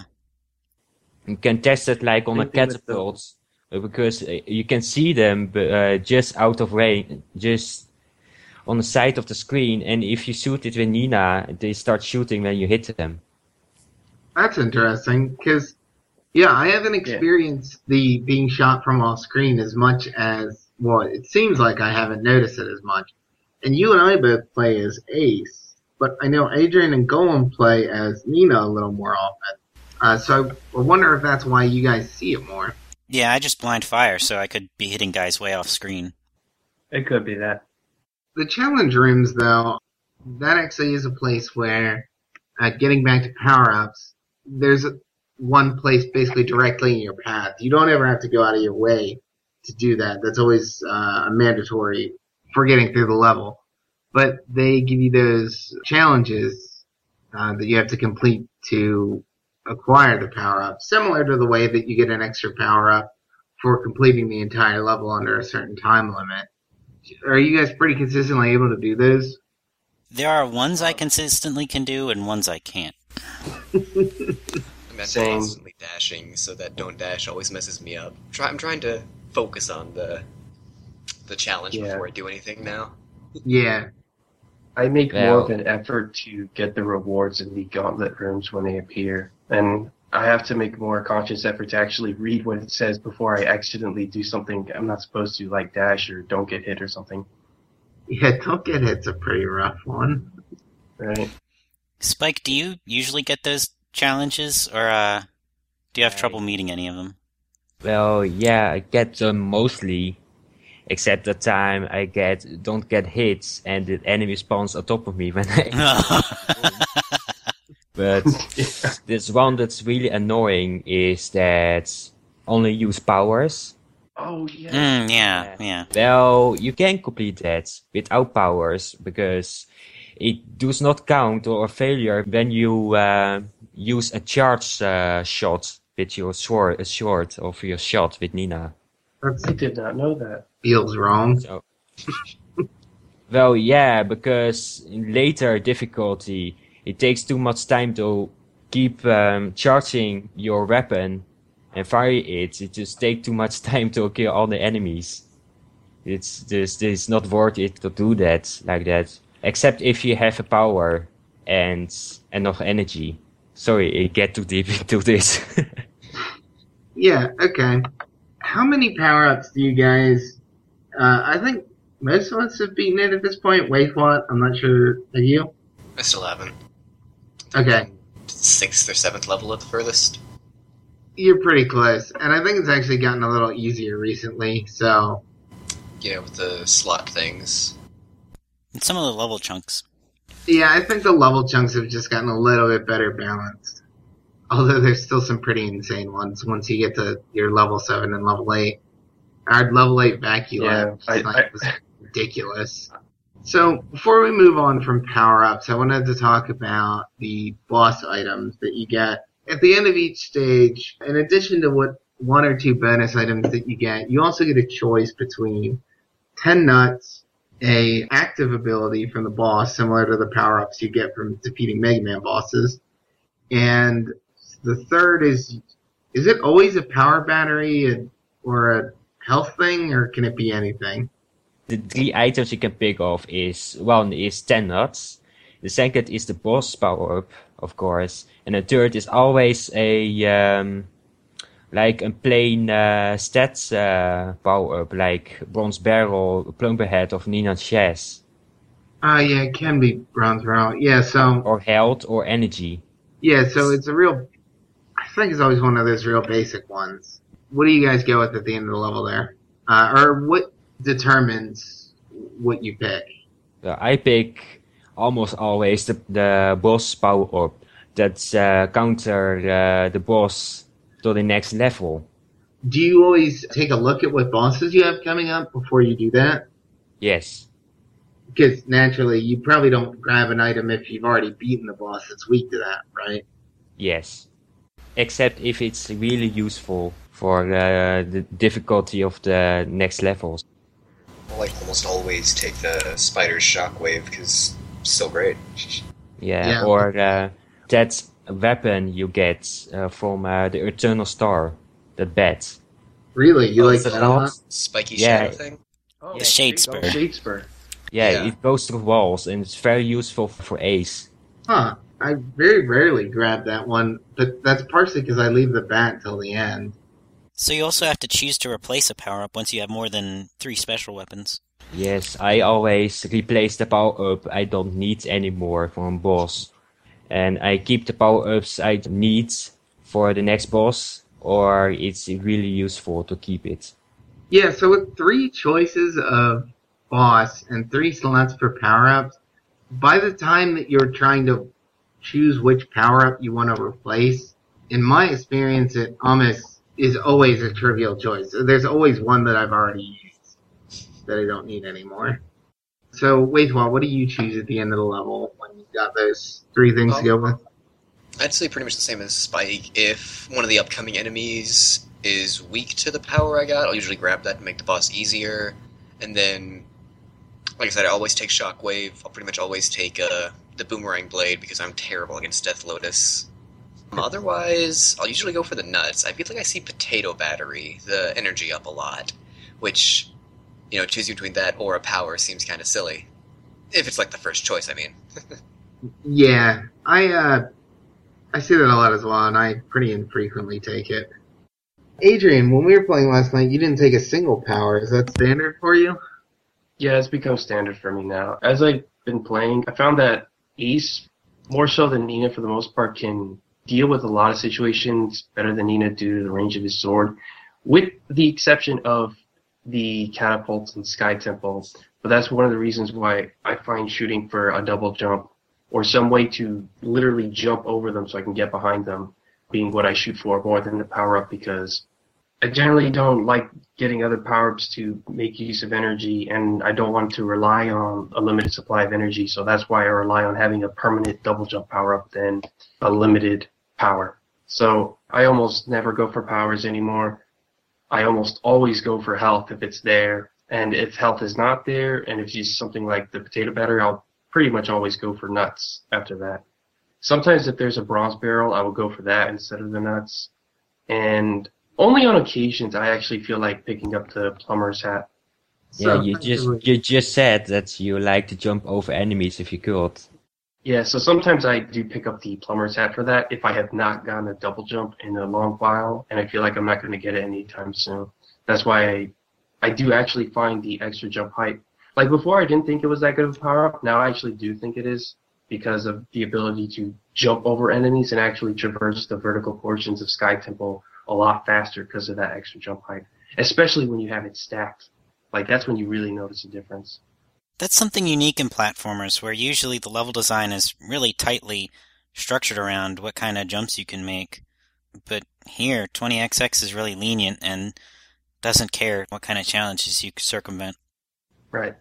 You can test it like on a Same thing catapult, uh, because uh, you can see them uh, just out of range, just on the side of the screen. And if you shoot it with Nina, they start shooting when you hit them. that's interesting because, yeah, I haven't experienced the being shot from off screen as much as, well, it seems like I haven't noticed it as much. And you and I both play as Ace, but I know Adrian and Golem play as Nina a little more often. Uh, so I wonder if that's why you guys see it more. Yeah, I just blind fire, so I could be hitting guys way off screen. it could be that. The challenge rooms, though, that actually is a place where, uh, getting back to power ups, there's one place basically directly in your path. You don't ever have to go out of your way to do that. That's always uh, mandatory for getting through the level. But they give you those challenges uh, that you have to complete to acquire the power up, similar to the way that you get an extra power up for completing the entire level under a certain time limit. Are you guys pretty consistently able to do those? There are ones I consistently can do and ones I can't. I'm Same. constantly dashing, so that don't dash always messes me up. Try, I'm trying to focus on the the challenge Yeah. before I do anything now. Yeah. I make more of an effort to get the rewards in the gauntlet rooms when they appear. And I have to make more conscious effort to actually read what it says before I accidentally do something I'm not supposed to, like dash or don't get hit or something. Yeah, don't get hit's a pretty rough one. Right? Spike, do you usually get those challenges, or uh, do you have I- trouble meeting any of them? Well, yeah, I get them mostly, except the time I get don't get hits and the enemy spawns on top of me when I. but this one that's really annoying is that only use powers. Oh yeah. mm, yeah, yeah. Well, you can complete that without powers because it does not count or a failure when you uh, use a charge uh, shot with your sword, a sword of your shot with Nina. I did not know that. feels wrong. So, well, yeah, because in later difficulty, it takes too much time to keep um, charging your weapon and fire it, it just take too much time to kill all the enemies. It's just it's not worth it to do that like that. Except if you have a power and enough energy. Sorry, I get too deep into this. Yeah, okay. How many power ups do you guys? Uh, I think most of us have beaten it at this point. Wait, what? I'm not sure. Have you? I still haven't. Okay, Sixth or seventh level at the furthest. you're pretty close, and I think it's actually gotten a little easier recently. So Yeah, with the slot things. And some of the level chunks. Yeah, I think the level chunks have just gotten a little bit better balanced. Although there's still some pretty insane ones once you get to your level seven and level eight. Our level eight vacuum Yeah, I- like, I- was ridiculous. So before we move on from power ups, I wanted to talk about the boss items that you get at the end of each stage. In addition to what one or two bonus items that you get, you also get a choice between ten nuts, a active ability from the boss, similar to the power ups you get from defeating Mega Man bosses, and the third is is it always a power battery or a health thing, or can it be anything? the three items you can pick off is one is 10 nuts, the second is the boss power up, of course, and the third is always a um, like a plain uh, stats uh, power up, like bronze barrel, plumber head of Nina chest, Ah, yeah, it can be bronze barrel. Yeah, so or health or energy. yeah, so it's a real. I think it's always one of those real basic ones. What do you guys go with at the end of the level there, uh, or what determines what you pick? Uh, I pick almost always the, the boss power up that uh, counter uh, the boss to the next level. Do you always take a look at what bosses you have coming up before you do that? Yes. Because naturally, you probably don't grab an item if you've already beaten the boss that's weak to that, right? Yes. Except if it's really useful for uh, the difficulty of the next levels. I like almost always take the spider's shockwave because it's so great. Yeah. Yeah. Or uh, that weapon you get uh, from uh, the Eternal Star, that bat. Really, you Oh, like is that? a a lot? Spiky Yeah. shadow thing. Oh, The Shade there you go, Spur. Shade Spur. Yeah, Yeah. it goes through walls and it's very useful for Ace. Huh. I very rarely grab that one, but that's partially because I leave the bat till the end. So you also have to choose to replace a power up once you have more than three special weapons. Yes, I always replace the power up I don't need anymore from boss. And I keep the power ups I need for the next boss, or it's really useful to keep it. Yeah, so with three choices of boss and three slots for power ups, by the time that you're trying to choose which power up you want to replace, in my experience, it almost is always a trivial choice. There's always one that I've already used that I don't need anymore. So, Waithwa, what do you choose at the end of the level when you've got those three things to go with? I'd say pretty much the same as Spike. If one of the upcoming enemies is weak to the power I got, I'll usually grab that to make the boss easier. And then, like I said, I always take Shockwave. I'll pretty much always take uh, the Boomerang Blade because I'm terrible against Death Lotus. Um, otherwise, I'll usually go for the nuts. I feel like I see Potato Battery, the energy up a lot, which, you know, choosing between that or a power seems kind of silly. If it's like the first choice, I mean. Yeah, I uh, I see that a lot as well, and I pretty infrequently take it. Adrian, when we were playing last night, you didn't take a single power. Is that standard for you? Yeah, it's become standard for me now. As I've been playing, I found that Ace, more so than Nina for the most part, can deal with a lot of situations better than Nina due to the range of his sword, with the exception of the catapults and Sky Temple. But that's one of the reasons why I find shooting for a double jump or some way to literally jump over them so I can get behind them being what I shoot for more than the power up because I generally don't like getting other power ups to make use of energy, and I don't want to rely on a limited supply of energy. So that's why I rely on having a permanent double jump power up than a limited power. So I almost never go for powers anymore. I almost always go for health if it's there. And if health is not there, and if it's just something like the potato batter, I'll pretty much always go for nuts after that. Sometimes if there's a bronze barrel, I will go for that instead of the nuts. And Only on occasions, I actually feel like picking up the plumber's hat. Yeah, you just you just said that you like to jump over enemies if you could. Yeah, so sometimes I do pick up the plumber's hat for that if I have not gotten a double jump in a long while and I feel like I'm not going to get it anytime soon. That's why I, I do actually find the extra jump height. Like before, I didn't think it was that good of a power up. Now I actually do think it is because of the ability to jump over enemies and actually traverse the vertical portions of Sky Temple a lot faster because of that extra jump height. Especially when you have it stacked. Like that's when you really notice a difference. That's something unique in platformers where usually the level design is really tightly structured around what kind of jumps you can make. But here, 20XX is really lenient and doesn't care what kind of challenges you circumvent. Right.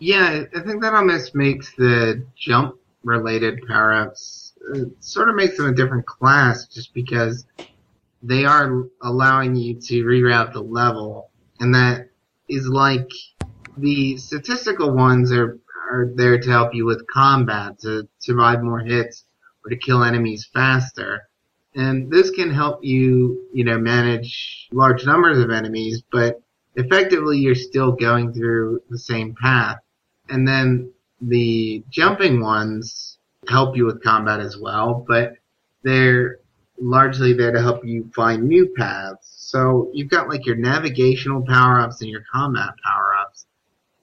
Yeah, I think that almost makes the jump related power ups uh, sort of makes them a different class just because they are allowing you to reroute the level and that is like the statistical ones are are there to help you with combat to survive more hits or to kill enemies faster. And this can help you, you know, manage large numbers of enemies, but effectively you're still going through the same path. And then the jumping ones help you with combat as well, but they're largely there to help you find new paths. So you've got like your navigational power ups and your combat power ups.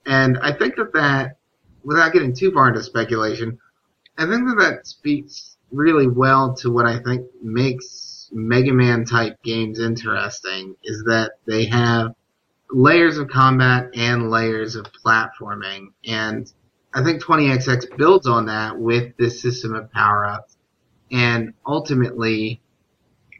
And I think that that, without getting too far into speculation, I think that that speaks really well to what I think makes Mega Man type games interesting is that they have layers of combat and layers of platforming. And I think 20XX builds on that with this system of power ups. And ultimately,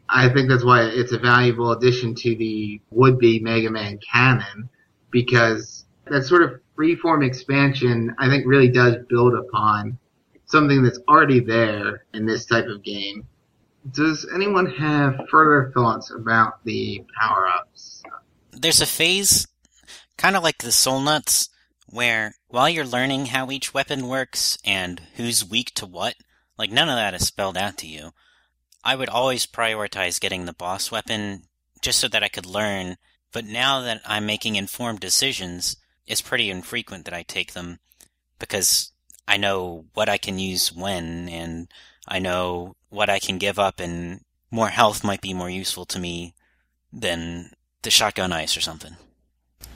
I think that's why it's a valuable addition to the would be Mega Man canon because that sort of freeform expansion I think really does build upon something that's already there in this type of game. Does anyone have further thoughts about the power ups? There's a phase, kind of like the Soul Nuts, where while you're learning how each weapon works and who's weak to what, like none of that is spelled out to you. I would always prioritize getting the boss weapon just so that I could learn, but now that I'm making informed decisions, it's pretty infrequent that I take them because I know what I can use when and I know what I can give up and more health might be more useful to me than the shotgun ice or something.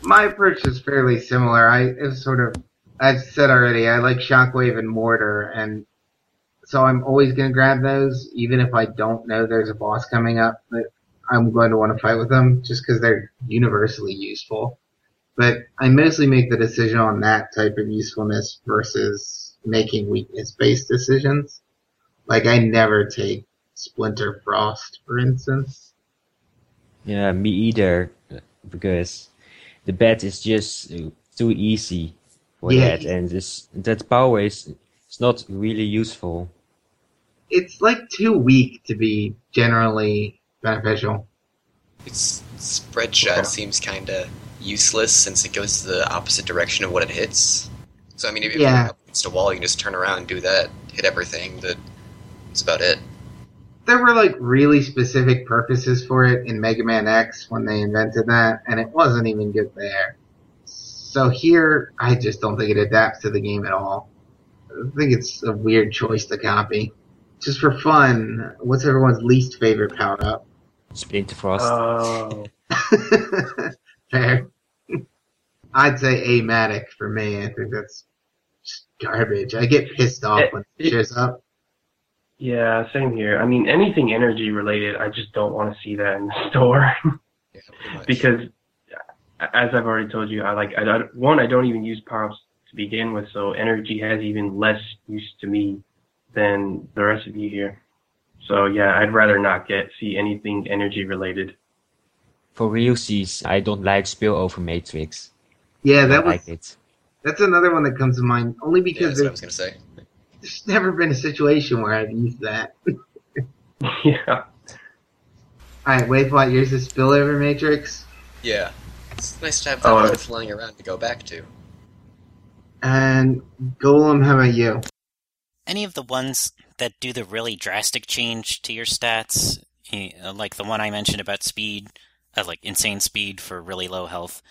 My approach is fairly similar. I it's sort of, I've said already, I like Shockwave and Mortar, and so I'm always to grab those, even if I don't know there's a boss coming up that I'm going to want to fight with them, just because they're universally useful. But I mostly make the decision on that type of usefulness versus making weakness-based decisions. Like I never take Splinter Frost, for instance. Yeah, me either, because the bet is just too easy for Yeah. that, and this that power is it's not really useful. It's like too weak to be generally beneficial. Its spread shot seems kind of useless since it goes the opposite direction of what it hits. So I mean, if Yeah. you're a wall, you can just turn around and do that, hit everything. That that's about it. There were like really specific purposes for it in Mega Man X when they invented that, and it wasn't even good there. So here, I just don't think it adapts to the game at all. I think it's a weird choice to copy. Just for fun, what's everyone's least favorite power up? Splinter Frost. Oh. Fair. I'd say Amatic for me. I think that's garbage. I get pissed off eh, when it It- shows up. Yeah, same here. I mean, anything energy related, I just don't want to see that in the store Yeah, because, as I've already told you, I like I don't, one I don't even use power ups to begin with, so energy has even less use to me than the rest of you here. So yeah, I'd rather not get see anything energy related. For real, realsies, I don't like spillover matrix. Yeah, that don't was like it. that's another one that comes to mind only yeah, because that's what I there's, was gonna say. there's never been a situation where I've used that. yeah. Alright, wait, what? Yours is spillover matrix? Yeah, it's nice to have that Oh, one uh, flying around to go back to. And Golem, how about you? Any of the ones that do the really drastic change to your stats, uh, like the one I mentioned about speed, uh, like insane speed for really low health,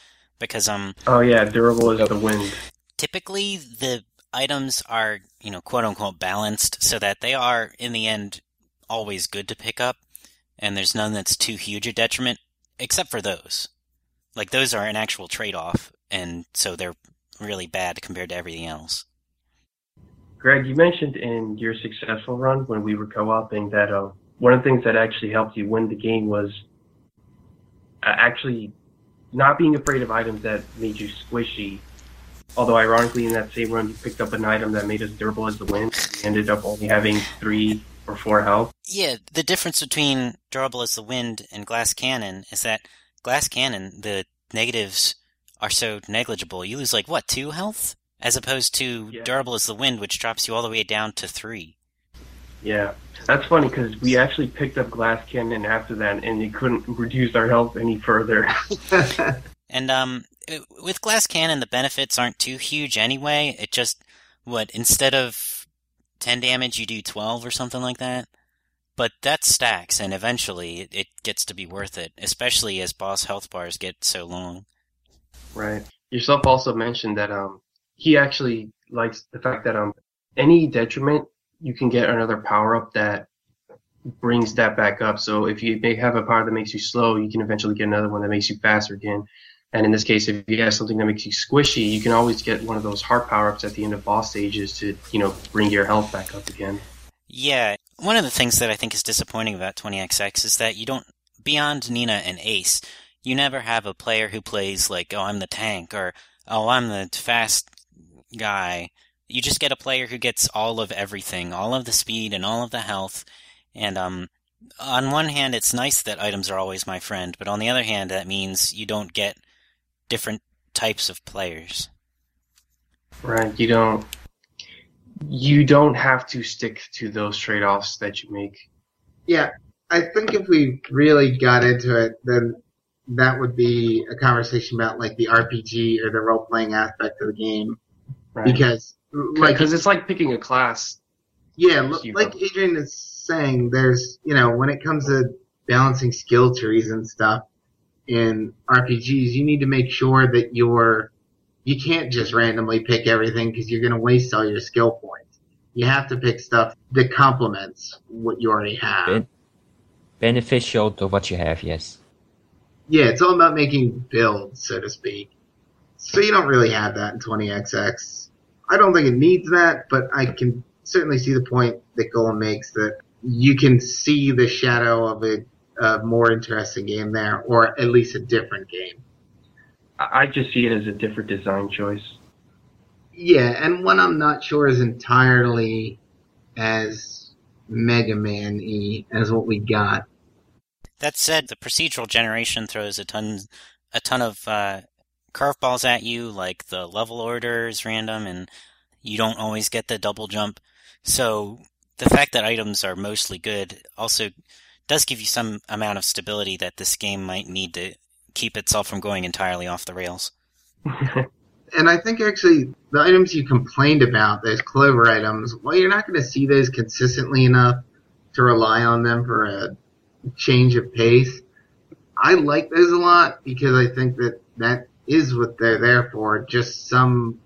because um Oh yeah, durable is the wind. typically the items are you know quote unquote balanced so that they are in the end always good to pick up, and there's none that's too huge a detriment, except for those. Like those are an actual trade off, and so they're really bad compared to everything else. Greg, you mentioned in your successful run when we were co-oping that uh, one of the things that actually helped you win the game was uh, actually not being afraid of items that made you squishy. Although ironically, in that same run, you picked up an item that made us durable as the wind. You ended up only having three or four health. Yeah, the difference between durable as the wind and glass cannon is that glass cannon, the negatives are so negligible. You lose like what two health, as opposed to Yeah. durable as the wind, which drops you all the way down to three. Yeah, that's funny because we actually picked up glass cannon after that, and it couldn't reduce our health any further. And um, with glass cannon, the benefits aren't too huge anyway. It just what instead of ten damage, you do twelve or something like that. But that stacks, and eventually it, it gets to be worth it, especially as boss health bars get so long. Right. Yourself also mentioned that um he actually likes the fact that um any detriment you can get another power up that brings that back up. So if you may have a power that makes you slow, you can eventually get another one that makes you faster again. And in this case, if you have something that makes you squishy, you can always get one of those heart power ups at the end of boss stages to, you know, bring your health back up again. Yeah, one of the things that I think is disappointing about 20XX is that you don't, beyond Nina and Ace, you never have a player who plays like, oh, I'm the tank, or oh, I'm the fast guy. You just get a player who gets all of everything, all of the speed and all of the health. And, um, on one hand, it's nice that items are always my friend, but on the other hand, that means you don't get different types of players. Right. You don't you don't have to stick to those trade offs that you make. Yeah, I think if we really got into it, then that would be a conversation about like the RPG or the role playing aspect of the game. Right. Because, like, because it's like picking a class. yeah, like. Adrian is saying, there's, you know, when it comes to balancing skill trees and stuff in RPGs, you need to make sure that you're, you can't just randomly pick everything because you're going to waste all your skill points. You have to pick stuff that complements what you already have. Ben- beneficial to what you have, yes. Yeah, it's all about making builds, so to speak. So you don't really have that in 20XX. I don't think it needs that, but I can certainly see the point that Golem makes that you can see the shadow of a, a more interesting game there, or at least a different game. I I just see it as a different design choice. Yeah, and one I'm not sure is entirely as Mega Man y as what we got. That said, the procedural generation throws a ton, a ton of uh, curveballs at you. Like the level order is random, and you don't always get the double jump. So the fact that items are mostly good also does give you some amount of stability that this game might need to keep itself from going entirely off the rails. And I think actually the items you complained about, those clover items, well, you're not going to see those consistently enough to rely on them for a change of pace. I like those a lot because I think that that is what they're there for. Just some,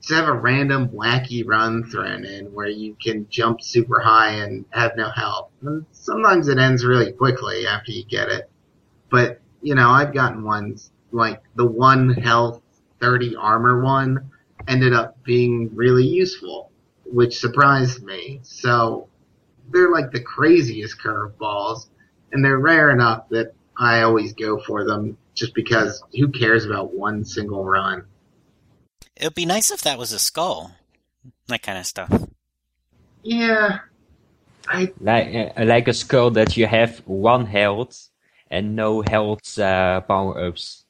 just have a random wacky run thrown in where you can jump super high and have no help. And sometimes it ends really quickly after you get it. But, you know, I've gotten ones like the one health 30 armor one ended up being really useful, which surprised me. So they're like the craziest curveballs, and they're rare enough that I always go for them just because who cares about one single run? It would be nice if that was a skull, that kind of stuff. Yeah, I Like, uh, like a skull that you have one health and no health uh, power ups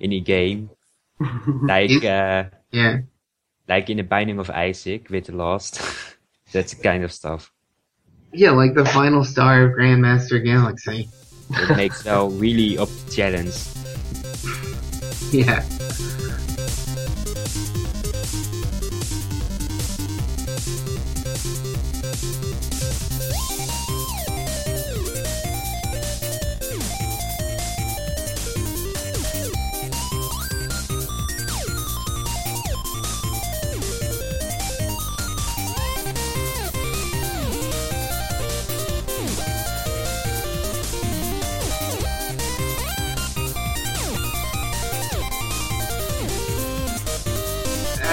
in the game. Like, uh, yeah. like in the Binding of Isaac with the Lost. That's the kind of stuff. Yeah, like the final star of Grandmaster Galaxy. It makes a really up challenge. Yeah.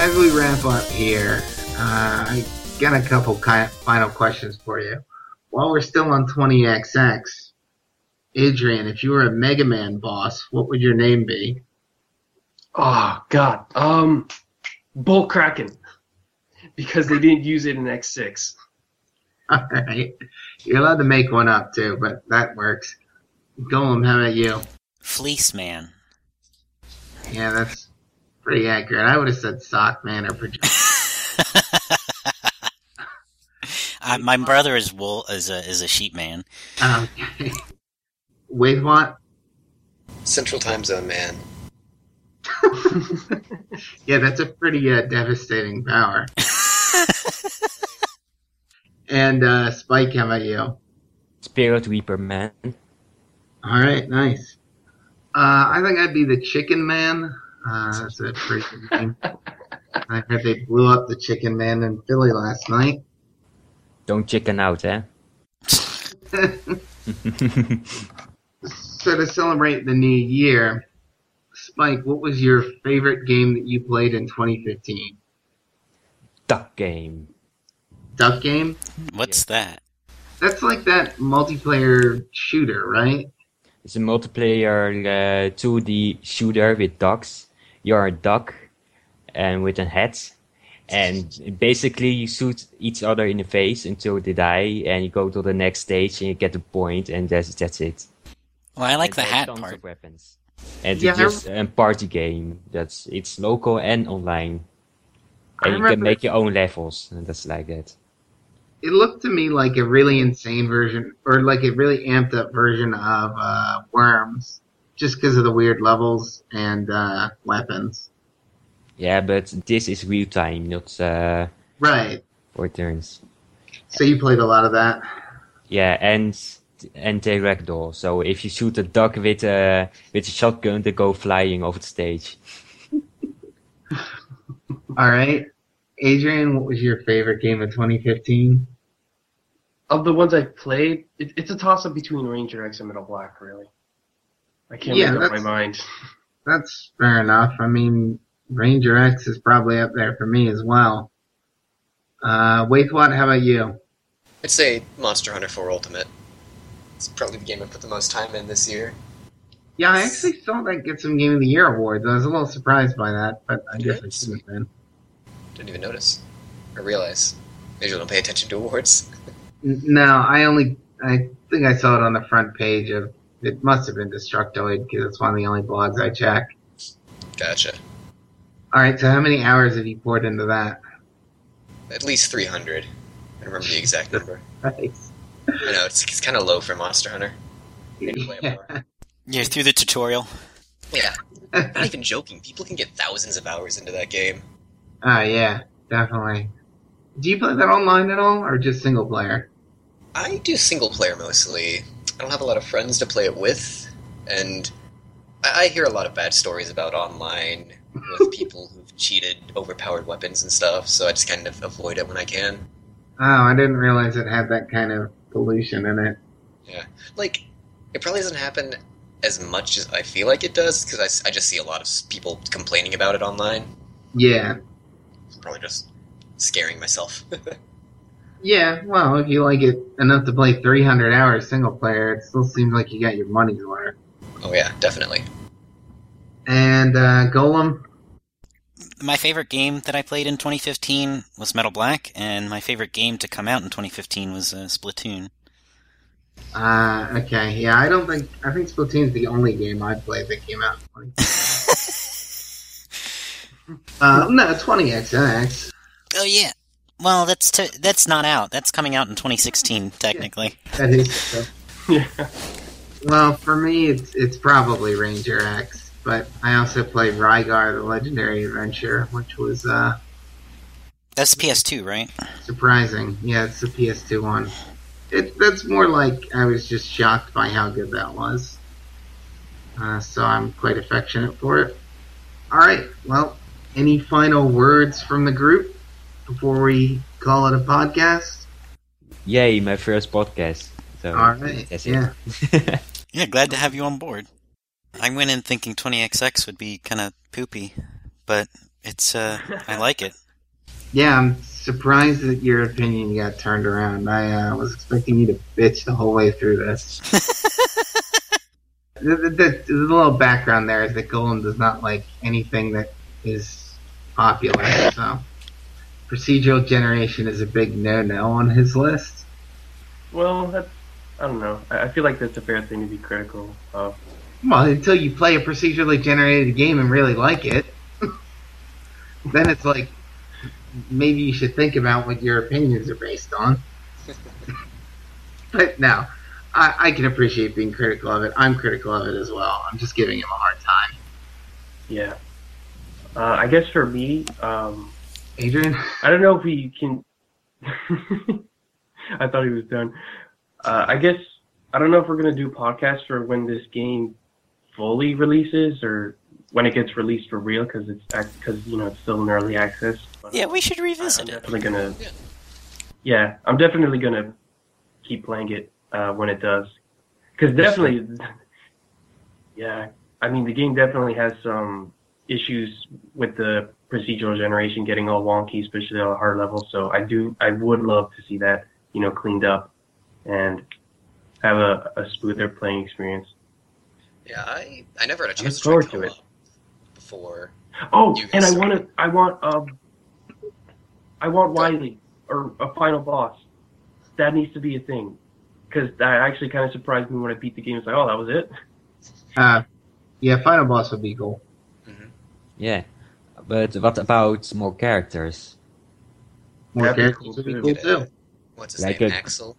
As we wrap up here, uh, I got a couple kind final questions for you. While we're still on 20XX, Adrian, if you were a Mega Man boss, what would your name be? Oh God. Um, Bull Kraken, because they didn't use it in X6. All right, you're allowed to make one up too, but that works. Golem, how about you? Fleece Man. Yeah, that's pretty accurate. I would have said Sock Man or Projector. Uh, my brother is wool is a is a sheep man. Okay. Wait, what? Central Time Zone man. Yeah, that's a pretty uh, devastating power. and uh, Spike, how about you? Spirit Reaper Man. All right, nice. Uh, I think I'd be the Chicken Man. Uh, that's a pretty good name. I heard they blew up the Chicken Man in Philly last night. Don't chicken out, eh? So to celebrate the new year, Spike, what was your favorite game that you played in 2015? Duck game. Duck Game? What's that? That's like that multiplayer shooter, right? It's a multiplayer uh, 2D shooter with ducks. You're a duck and with a hat. And basically you shoot each other in the face until they die and you go to the next stage and you get the point and that's, that's it. Well, I like And the hat tons part. Of weapons. And Yeah, it's just a party game. That's it's local and online. I And you can make your own levels and that's like that. It looked to me like a really insane version, or like a really amped up version of uh, Worms, just because of the weird levels and uh, weapons. Yeah, but this is real time, not uh, Right. for turns. So you played a lot of that. Yeah, and and they ragdoll. So if you shoot a duck with a with a shotgun, they go flying over the stage. All right. Adrian, what was your favorite game of 2015? Of the ones I played, it, it's a toss up between Ranger X and Metal Black, really. I can't Yeah, make up my that's- mind. That's fair enough. I mean, Ranger X is probably up there for me as well. Uh, Waithwat, how about you? I'd say Monster Hunter 4 Ultimate. It's probably the game I put the most time in this year. Yeah, I actually saw that get some Game of the Year awards. I was a little surprised by that, but I guess I Yes. shouldn't have been. Didn't even notice. Or realize. I usually don't pay attention to awards. No, I only, I think I saw it on the front page of, it must have been Destructoid because it's one of the only blogs I check. Gotcha. Alright, so how many hours have you poured into that? At least 300. I don't remember the exact number. Nice. I know, it's, it's kind of low for Monster Hunter. Yeah. to play it more. You're through the tutorial. Yeah, not even joking. People can get thousands of hours into that game. Ah, yeah, definitely. Do you play that online at all, or just single player? I do single player mostly. I don't have a lot of friends to play it with, and I, I hear a lot of bad stories about online with people who've cheated overpowered weapons and stuff, so I just kind of avoid it when I can. Oh, I didn't realize it had that kind of pollution in it. Yeah, like, it probably doesn't happen as much as I feel like it does, because I just see a lot of people complaining about it online. Yeah. I'm probably just scaring myself. Yeah, well, if you like it enough to play 300 hours single player, it still seems like you got your money's worth. oh yeah, definitely. And, uh, Golem? My favorite game that I played in 2015 was Metal Black, and my favorite game to come out in 2015 was uh, Splatoon. Uh, okay, yeah, I don't think, I think Splatoon's the only game I played that came out in 20. uh, no, 20XX. Oh yeah. Well, that's t- that's not out. That's coming out in 2016, technically. That is true. Yeah. Well, for me, it's it's probably Ranger X, but I also played Rygar: The Legendary Adventure, which was uh, That's the PS2, right? surprising. Yeah, it's the PS2 one. It that's more like I was just shocked by how good that was. Uh, so I'm quite affectionate for it. All right. Well, any final words from the group before we call it a podcast? Yay, my first podcast. So All right. that's Yeah. it. Yeah, glad to have you on board. I went in thinking 20XX would be kind of poopy, but It's uh, I like it. Yeah, I'm surprised that your opinion got turned around. I uh, was expecting you to bitch the whole way through this. the, the, the, the little background there is that Golem does not like anything that is popular, so procedural generation is a big no-no on his list. Well, I don't know. I, I feel like that's a fair thing to be critical of. Well, until you play a procedurally generated game and really like it, then it's like maybe you should think about what your opinions are based on. but no, I, I can appreciate being critical of it. I'm critical of it as well. I'm just giving him a hard time. Yeah. Uh, I guess for me, um, Adrian? I don't know if we can. I thought he was done. Uh, I guess I don't know if we're gonna do podcasts for when this game fully releases or when it gets released for real because it's because you know it's still in early access. But Yeah, we should I'm revisit it. definitely gonna. Yeah. Yeah, I'm definitely gonna keep playing it uh, when it does, because definitely. Yeah, I mean the game definitely has some issues with the procedural generation getting all wonky, especially on a hard level. So I do, I would love to see that you know cleaned up and have a, a smoother playing experience. Yeah, I I never had a chance to try forward to it. before. Oh, and I start. want to, I want um, I want Wily or a final boss. That needs to be a thing, because that actually kind of surprised me when I beat the game. It's like, oh, that was it. Uh, yeah, final boss would be cool. Yeah. But what about more characters? More That'd characters would be cool too. what's his Like name? a- Axel.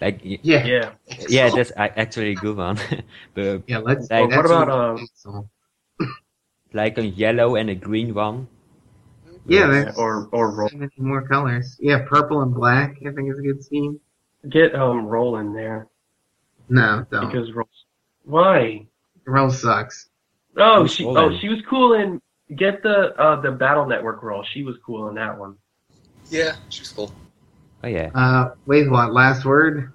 Like, Yeah, Yeah. yeah, that's actually a good one. but yeah. Let's. Like- that's What about, um, Axel. like a yellow and a green one. Yeah, there's Or or roll. so more colors. Yeah, purple and black. I think is a good scheme. Get um roll in there No, don't. because roll. Why? Roll sucks. Oh, Who's she Roll oh she was cool in get the uh the battle network Roll. She was cool in that one. Yeah, she's cool. Oh yeah. Uh, wait, what? Last word?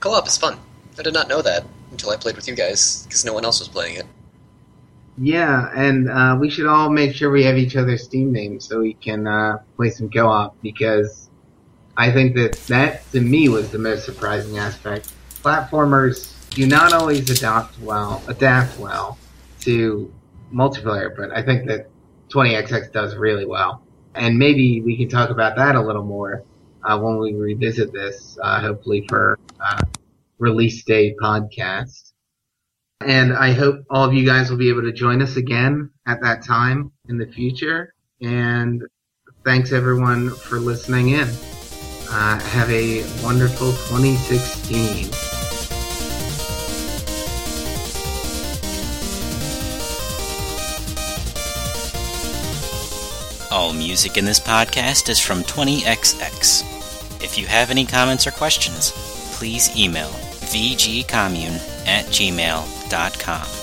Co-op is fun. I did not know that until I played with you guys because no one else was playing it. Yeah, and uh, we should all make sure we have each other's Steam names so we can uh, play some co-op because I think that that to me was the most surprising aspect. Platformers do not always adapt well, adapt well to multiplayer, but I think that 20XX does really well. And maybe we can talk about that a little more uh, when we revisit this, uh, hopefully for uh, release day podcast. And I hope all of you guys will be able to join us again at that time in the future. And thanks everyone for listening in. Uh, have a wonderful 2016. All music in this podcast is from 20XX. If you have any comments or questions, please email vgcommune at gmail.com.